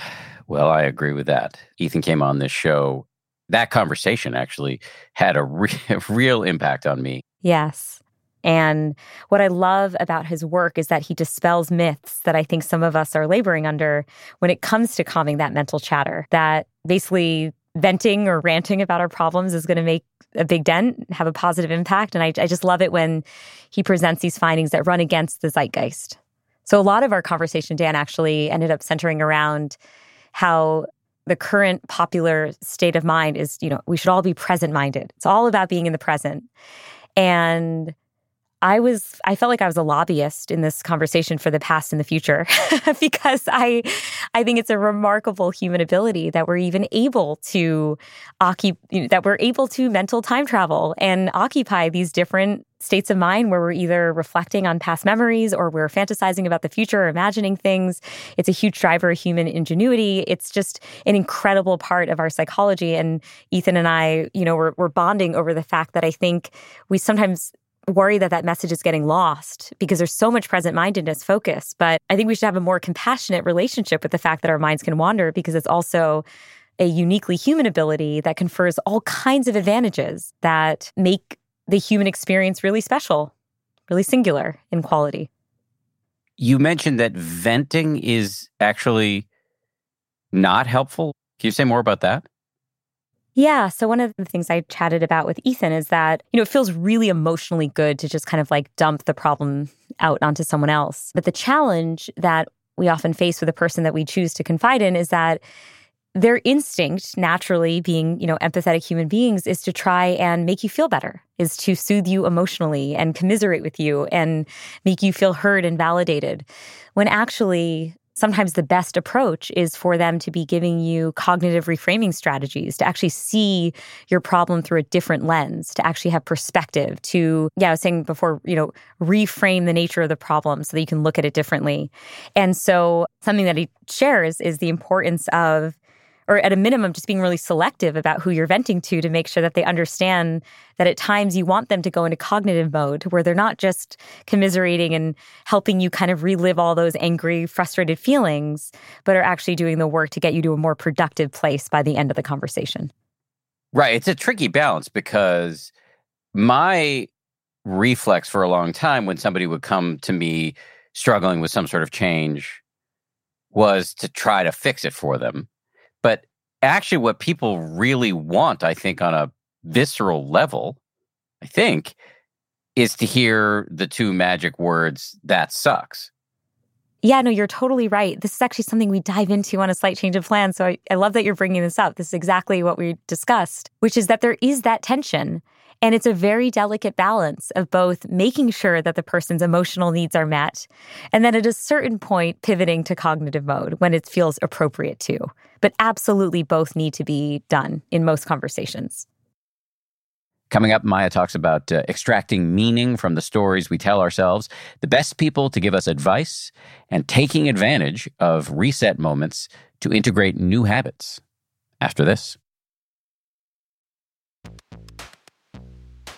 well, I agree with that. Ethan came on this show that conversation actually had a, re- real impact on me.
Yes. And what I love about his work is that he dispels myths that I think some of us are laboring under when it comes to calming that mental chatter, that basically venting or ranting about our problems is going to make a big dent, have a positive impact. And I, I just love it when he presents these findings that run against the zeitgeist. So a lot of our conversation, Dan, actually ended up centering around how the current popular state of mind is, you know, we should all be present minded. It's all about being in the present. And I was I felt like I was a lobbyist in this conversation for the past and the future because I I think it's a remarkable human ability that we're even able to occupy that we're able to mental time travel and occupy these different states of mind where we're either reflecting on past memories or we're fantasizing about the future or imagining things. It's a huge driver of human ingenuity. It's just an incredible part of our psychology. And Ethan and I, you know, we're, we're bonding over the fact that I think we sometimes worry that that message is getting lost because there's so much present mindedness focus. But I think we should have a more compassionate relationship with the fact that our minds can wander because it's also a uniquely human ability that confers all kinds of advantages that make the human experience really special, really singular in quality.
You mentioned that venting is actually not helpful. Can you say more about that?
Yeah. So, one of the things I chatted about with Ethan is that, you know, it feels really emotionally good to just kind of like dump the problem out onto someone else. But the challenge that we often face with a person that we choose to confide in is that their instinct naturally being you know empathetic human beings is to try and make you feel better is to soothe you emotionally and commiserate with you and make you feel heard and validated. When actually sometimes the best approach is for them to be giving you cognitive reframing strategies to actually see your problem through a different lens to actually have perspective to yeah i was saying before you know reframe the nature of the problem so that you can look at it differently. And so something that he shares is the importance of or at a minimum, just being really selective about who you're venting to to make sure that they understand that at times you want them to go into cognitive mode where they're not just commiserating and helping you kind of relive all those angry, frustrated feelings, but are actually doing the work to get you to a more productive place by the end of the conversation.
Right. It's a tricky balance because my reflex for a long time when somebody would come to me struggling with some sort of change was to try to fix it for them actually, what people really want, I think, on a visceral level, I think, is to hear the two magic words, that sucks.
Yeah, no, you're totally right. This is actually something we dive into on a slight change of plan. So I, I love that you're bringing this up. This is exactly what we discussed, which is that there is that tension and it's a very delicate balance of both making sure that the person's emotional needs are met and then at a certain point pivoting to cognitive mode when it feels appropriate to. But absolutely both need to be done in most conversations.
Coming up, Maya talks about uh, extracting meaning from the stories we tell ourselves, the best people to give us advice, and taking advantage of reset moments to integrate new habits. After this.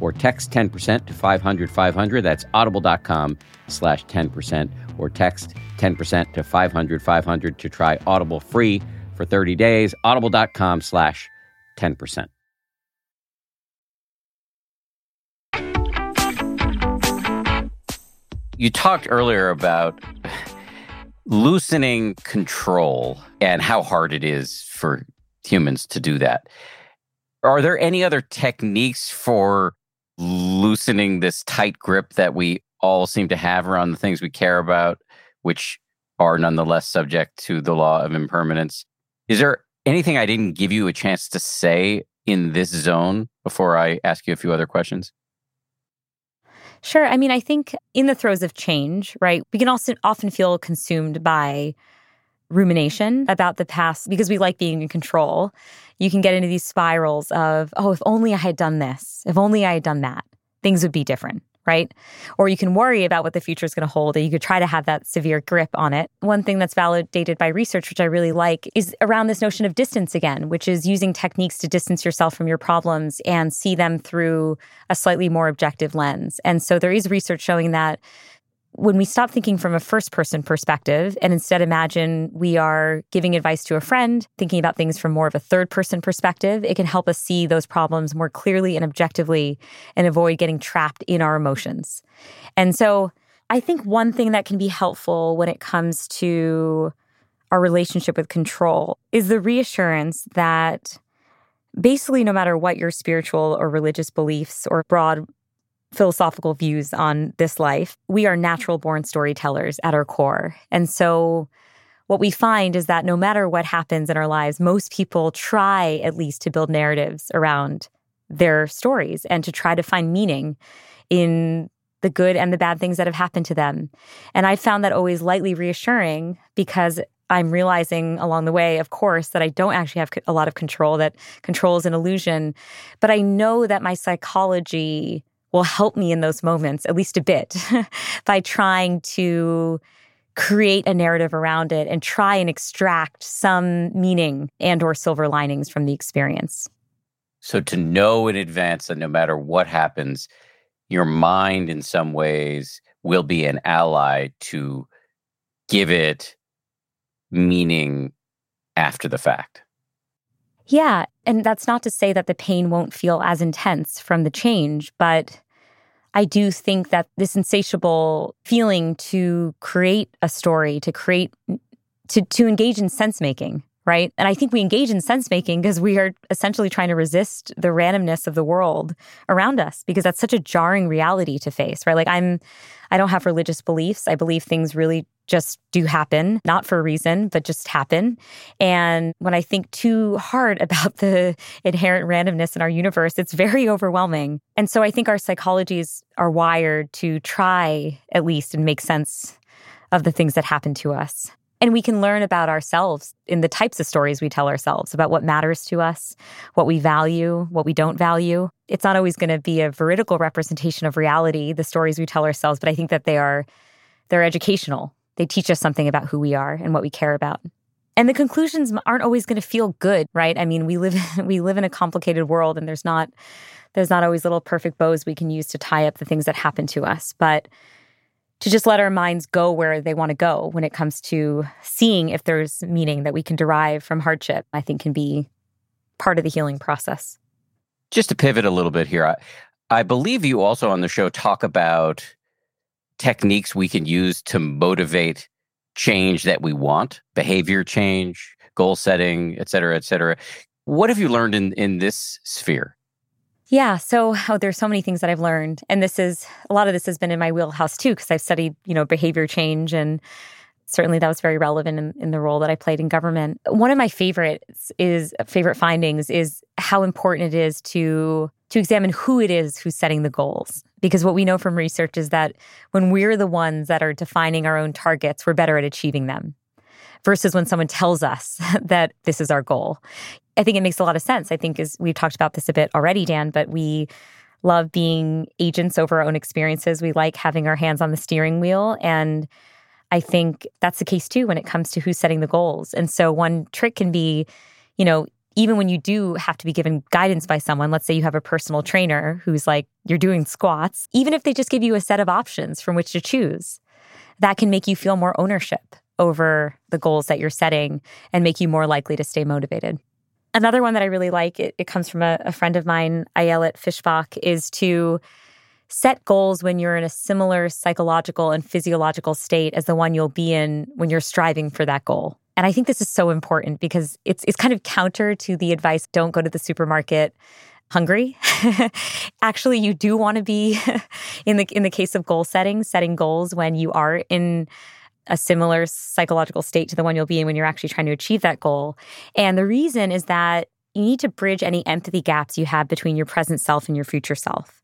or text 10% to 500 500. That's audible.com slash 10% or text 10% to 500 500 to try Audible free for 30 days. Audible.com slash 10%.
You talked earlier about loosening control and how hard it is for humans to do that. Are there any other techniques for loosening this tight grip that we all seem to have around the things we care about, which are nonetheless subject to the law of impermanence. Is there anything I didn't give you a chance to say in this zone before I ask you a few other questions?
Sure. I mean, I think in the throes of change, right, we can also often feel consumed by rumination about the past because we like being in control. You can get into these spirals of, oh, if only I had done this, if only I had done that, things would be different, right? Or you can worry about what the future is going to hold, and you could try to have that severe grip on it. One thing that's validated by research, which I really like, is around this notion of distance again, which is using techniques to distance yourself from your problems and see them through a slightly more objective lens. And so there is research showing that when we stop thinking from a first person perspective and instead imagine we are giving advice to a friend, thinking about things from more of a third person perspective, it can help us see those problems more clearly and objectively and avoid getting trapped in our emotions. And so I think one thing that can be helpful when it comes to our relationship with control is the reassurance that basically, no matter what your spiritual or religious beliefs or broad philosophical views on this life. We are natural born storytellers at our core. And so what we find is that no matter what happens in our lives, most people try at least to build narratives around their stories and to try to find meaning in the good and the bad things that have happened to them. And I found that always lightly reassuring because I'm realizing along the way, of course, that I don't actually have a lot of control, that control is an illusion. But I know that my psychology will help me in those moments, at least a bit, by trying to create a narrative around it and try and extract some meaning and or silver linings from the experience.
So to know in advance that no matter what happens, your mind in some ways will be an ally to give it meaning after the fact.
Yeah. And that's not to say that the pain won't feel as intense from the change, but I do think that this insatiable feeling to create a story, to create, to, to engage in sense making, right? And I think we engage in sense making because we are essentially trying to resist the randomness of the world around us because that's such a jarring reality to face, right? Like I'm, I don't have religious beliefs. I believe things really just do happen, not for a reason, but just happen. And when I think too hard about the inherent randomness in our universe, it's very overwhelming. And so I think our psychologies are wired to try at least and make sense of the things that happen to us. And we can learn about ourselves in the types of stories we tell ourselves about what matters to us, what we value, what we don't value. It's not always going to be a veridical representation of reality, the stories we tell ourselves, but I think that they are they're educational they teach us something about who we are and what we care about. And the conclusions aren't always going to feel good, right? I mean, we live we live in a complicated world and there's not there's not always little perfect bows we can use to tie up the things that happen to us, but to just let our minds go where they want to go when it comes to seeing if there's meaning that we can derive from hardship, I think can be part of the healing process.
Just to pivot a little bit here, I, I believe you also on the show talk about techniques we can use to motivate change that we want, behavior change, goal setting, et cetera, et cetera. What have you learned in, in this sphere?
Yeah, so oh, there's so many things that I've learned, and this is a lot of this has been in my wheelhouse too, because I've studied, you know, behavior change, and certainly that was very relevant in, in the role that I played in government. One of my favorites is favorite findings is how important it is to to examine who it is who's setting the goals. Because what we know from research is that when we're the ones that are defining our own targets, we're better at achieving them versus when someone tells us that this is our goal. I think it makes a lot of sense. I think as we've talked about this a bit already, Dan, but we love being agents over our own experiences. We like having our hands on the steering wheel. And I think that's the case too when it comes to who's setting the goals. And so one trick can be, you know, even when you do have to be given guidance by someone, let's say you have a personal trainer who's like, you're doing squats, even if they just give you a set of options from which to choose, that can make you feel more ownership over the goals that you're setting and make you more likely to stay motivated. Another one that I really like, it, it comes from a, a friend of mine, Ayelet Fishbach, is to set goals when you're in a similar psychological and physiological state as the one you'll be in when you're striving for that goal. And I think this is so important because it's it's kind of counter to the advice don't go to the supermarket hungry. Actually, you do want to be in the in the case of goal setting, setting goals when you are in a similar psychological state to the one you'll be in when you're actually trying to achieve that goal. And the reason is that you need to bridge any empathy gaps you have between your present self and your future self.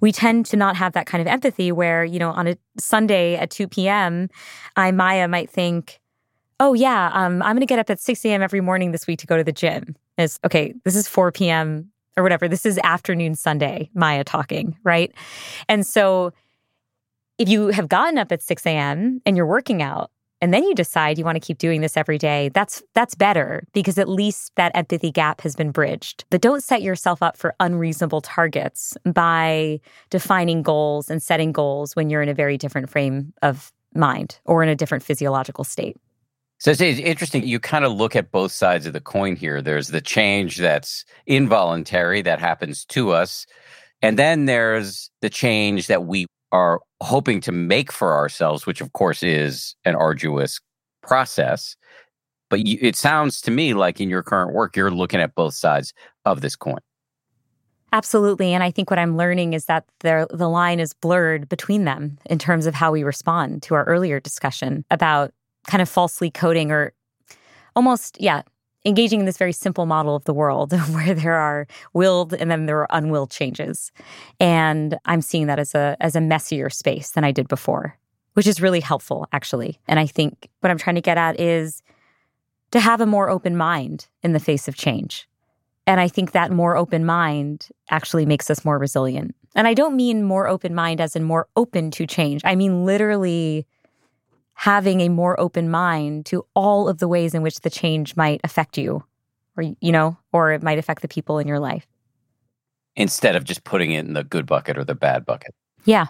We tend to not have that kind of empathy where, you know, on a Sunday at 2 p.m., I, Maya, might think, oh yeah, um, I'm going to get up at 6 a.m. every morning this week to go to the gym. It's okay. This is 4 p.m. or whatever. This is afternoon Sunday, Maya talking, right? And so if you have gotten up at 6 a.m. and you're working out, and then you decide you want to keep doing this every day that's that's better because at least that empathy gap has been bridged but don't set yourself up for unreasonable targets by defining goals and setting goals when you're in a very different frame of mind or in a different physiological state
so it's interesting. You kind of look at both sides of the coin here. There's the change that's involuntary that happens to us. And then there's the change that we are hoping to make for ourselves, which of course is an arduous process. But you, it sounds to me like in your current work, you're looking at both sides of this coin.
Absolutely. And I think what I'm learning is that the, the line is blurred between them in terms of how we respond to our earlier discussion about kind of falsely coding or almost, yeah, engaging in this very simple model of the world where there are willed and then there are unwilled changes. And I'm seeing that as a as a messier space than I did before, which is really helpful actually. And I think what I'm trying to get at is to have a more open mind in the face of change. And I think that more open mind actually makes us more resilient. And I don't mean more open mind as in more open to change. I mean literally having a more open mind to all of the ways in which the change might affect you or you know or it might affect the people in your life.
Instead of just putting it in the good bucket or the bad bucket.
Yeah.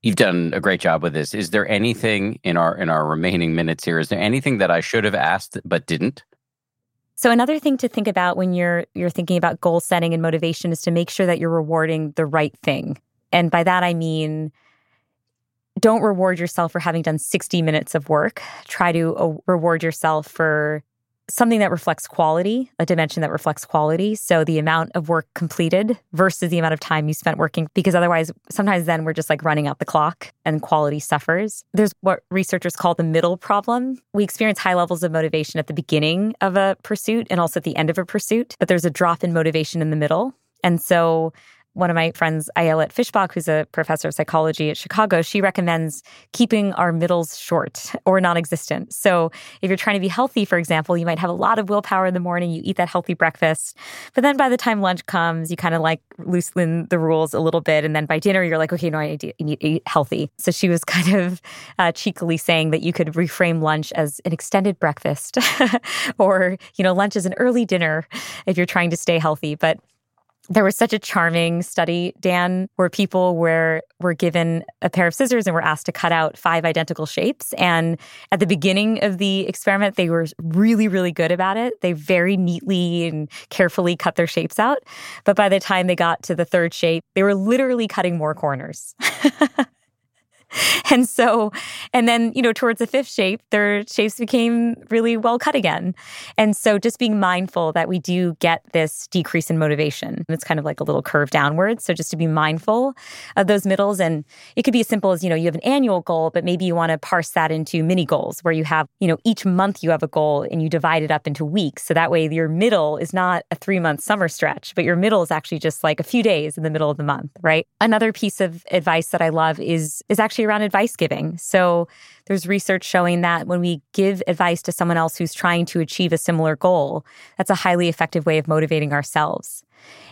You've done a great job with this. Is there anything in our in our remaining minutes here is there anything that i should have asked but didn't?
So another thing to think about when you're you're thinking about goal setting and motivation is to make sure that you're rewarding the right thing. And by that i mean don't reward yourself for having done 60 minutes of work. Try to uh, reward yourself for something that reflects quality, a dimension that reflects quality. So the amount of work completed versus the amount of time you spent working, because otherwise, sometimes then we're just like running out the clock and quality suffers. There's what researchers call the middle problem. We experience high levels of motivation at the beginning of a pursuit and also at the end of a pursuit, but there's a drop in motivation in the middle. And so one of my friends, Ayelet Fishbach, who's a professor of psychology at Chicago, she recommends keeping our middles short or non existent. So if you're trying to be healthy, for example, you might have a lot of willpower in the morning, you eat that healthy breakfast. But then by the time lunch comes, you kind of like loosen the rules a little bit. And then by dinner, you're like, okay, no, I need to, eat healthy. So she was kind of uh, cheekily saying that you could reframe lunch as an extended breakfast or, you know, lunch is an early dinner if you're trying to stay healthy. But there was such a charming study, Dan, where people were were given a pair of scissors and were asked to cut out five identical shapes. And at the beginning of the experiment, they were really, really good about it. They very neatly and carefully cut their shapes out. But by the time they got to the third shape, they were literally cutting more corners. and so, and then, you know, towards the fifth shape, their shapes became really well cut again. And so just being mindful that we do get this decrease in motivation. It's kind of like a little curve downwards. So just to be mindful of those middles. And it could be as simple as, you know, you have an annual goal, but maybe you want to parse that into mini goals where you have, you know, each month you have a goal and you divide it up into weeks. So that way your middle is not a three month summer stretch, but your middle is actually just like a few days in the middle of the month, right? Another piece of advice that I love is, is actually around advice giving. So there's research showing that when we give advice to someone else who's trying to achieve a similar goal, that's a highly effective way of motivating ourselves.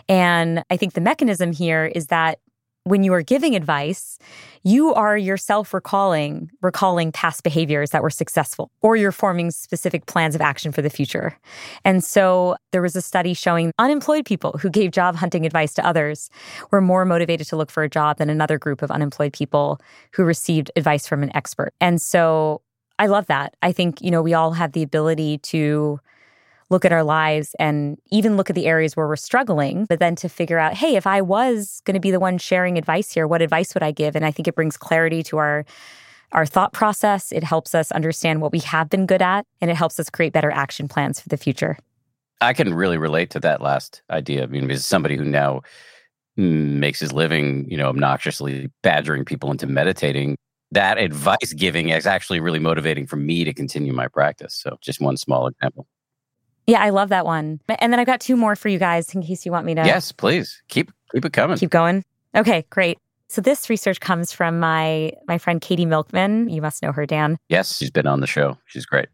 And I think the mechanism here is that when you are giving advice, you are yourself recalling recalling past behaviors that were successful or you're forming specific plans of action for the future. And so there was a study showing unemployed people who gave job hunting advice to others were more motivated to look for a job than another group of unemployed people who received advice from an expert. And so I love that. I think, you know, we all have the ability to look at our lives and even look at the areas where we're struggling, but then to figure out, hey, if I was going to be the one sharing advice here, what advice would I give? And I think it brings clarity to our our thought process. It helps us understand what we have been good at, and it helps us create better action plans for the future.
I can really relate to that last idea. I mean, as somebody who now mm, makes his living, you know, obnoxiously badgering people into meditating, that advice giving is actually really motivating for me to continue my practice. So, just one small example.
Yeah, I love that one. And then I've got two more for you guys in case you want me to.
Yes, please. Keep keep it coming.
Keep going. Okay, great. So this research comes from my my friend Katie Milkman. You must know her, Dan.
Yes, she's been on the show. She's great.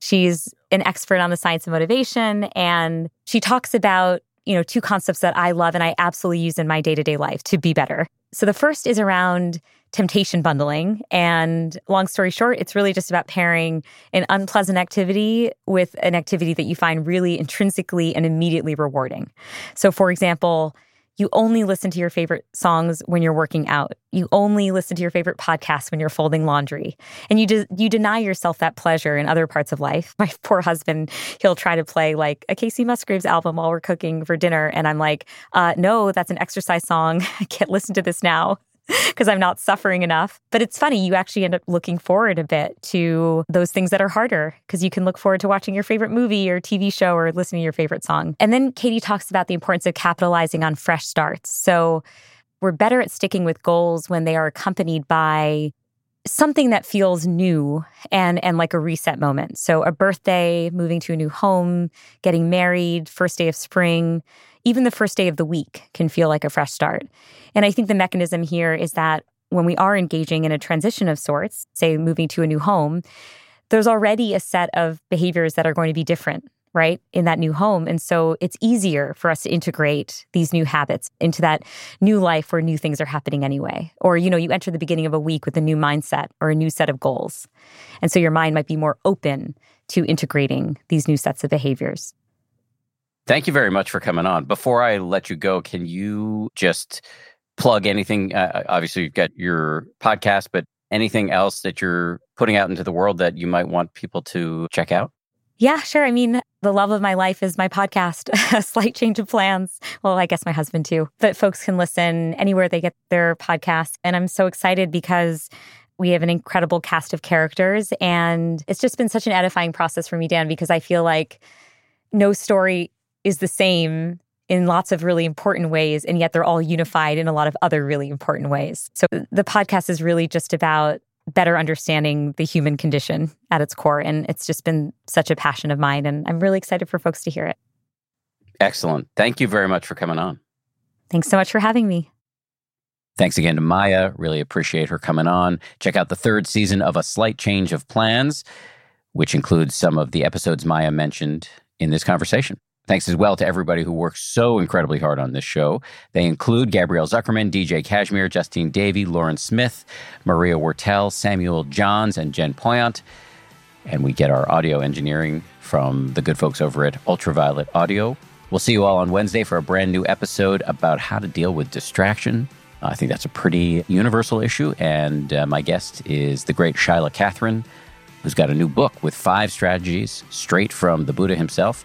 She's an expert on the science of motivation and she talks about, you know, two concepts that I love and I absolutely use in my day-to-day life to be better. So the first is around temptation bundling. And long story short, it's really just about pairing an unpleasant activity with an activity that you find really intrinsically and immediately rewarding. So, for example, you only listen to your favorite songs when you're working out. You only listen to your favorite podcasts when you're folding laundry. And you de- you deny yourself that pleasure in other parts of life. My poor husband, he'll try to play like a Kacey Musgraves album while we're cooking for dinner and I'm like, uh, "No, that's an exercise song. I can't listen to this now." because I'm not suffering enough. But it's funny, you actually end up looking forward a bit to those things that are harder because you can look forward to watching your favorite movie or TV show or listening to your favorite song. And then Katie talks about the importance of capitalizing on fresh starts. So we're better at sticking with goals when they are accompanied by something that feels new and and like a reset moment. So a birthday, moving to a new home, getting married, first day of spring, even the first day of the week can feel like a fresh start. And I think the mechanism here is that when we are engaging in a transition of sorts, say moving to a new home, there's already a set of behaviors that are going to be different, right, in that new home. And so it's easier for us to integrate these new habits into that new life where new things are happening anyway. Or, you know, you enter the beginning of a week with a new mindset or a new set of goals. And so your mind might be more open to integrating these new sets of behaviors.
Thank you very much for coming on. Before I let you go, can you just plug anything? Uh, uh, obviously, you've got your podcast, but anything else that you're putting out into the world that you might want people to check out?
Yeah, sure. I mean, the love of my life is my podcast, A Slight Change of Plans. Well, I guess my husband too. But folks can listen anywhere they get their podcast. And I'm so excited because we have an incredible cast of characters. And it's just been such an edifying process for me, Dan, because I feel like no story is the same in lots of really important ways, and yet they're all unified in a lot of other really important ways. So the podcast is really just about better understanding the human condition at its core. And it's just been such a passion of mine. And I'm really excited for folks to hear it.
Excellent. Thank you very much for coming on.
Thanks so much for having me.
Thanks again to Maya. Really appreciate her coming on. Check out the third season of A Slight Change of Plans, which includes some of the episodes Maya mentioned in this conversation. Thanks as well to everybody who works so incredibly hard on this show. They include Gabrielle Zuckerman, DJ Cashmere, Justine Davey, Lauren Smith, Maria Wortel, Samuel Johns, and Jen Poyant. And we get our audio engineering from the good folks over at Ultraviolet Audio. We'll see you all on Wednesday for a brand new episode about how to deal with distraction. I think that's a pretty universal issue. And uh, my guest is the great Shaila Catherine, who's got a new book with five strategies straight from the Buddha himself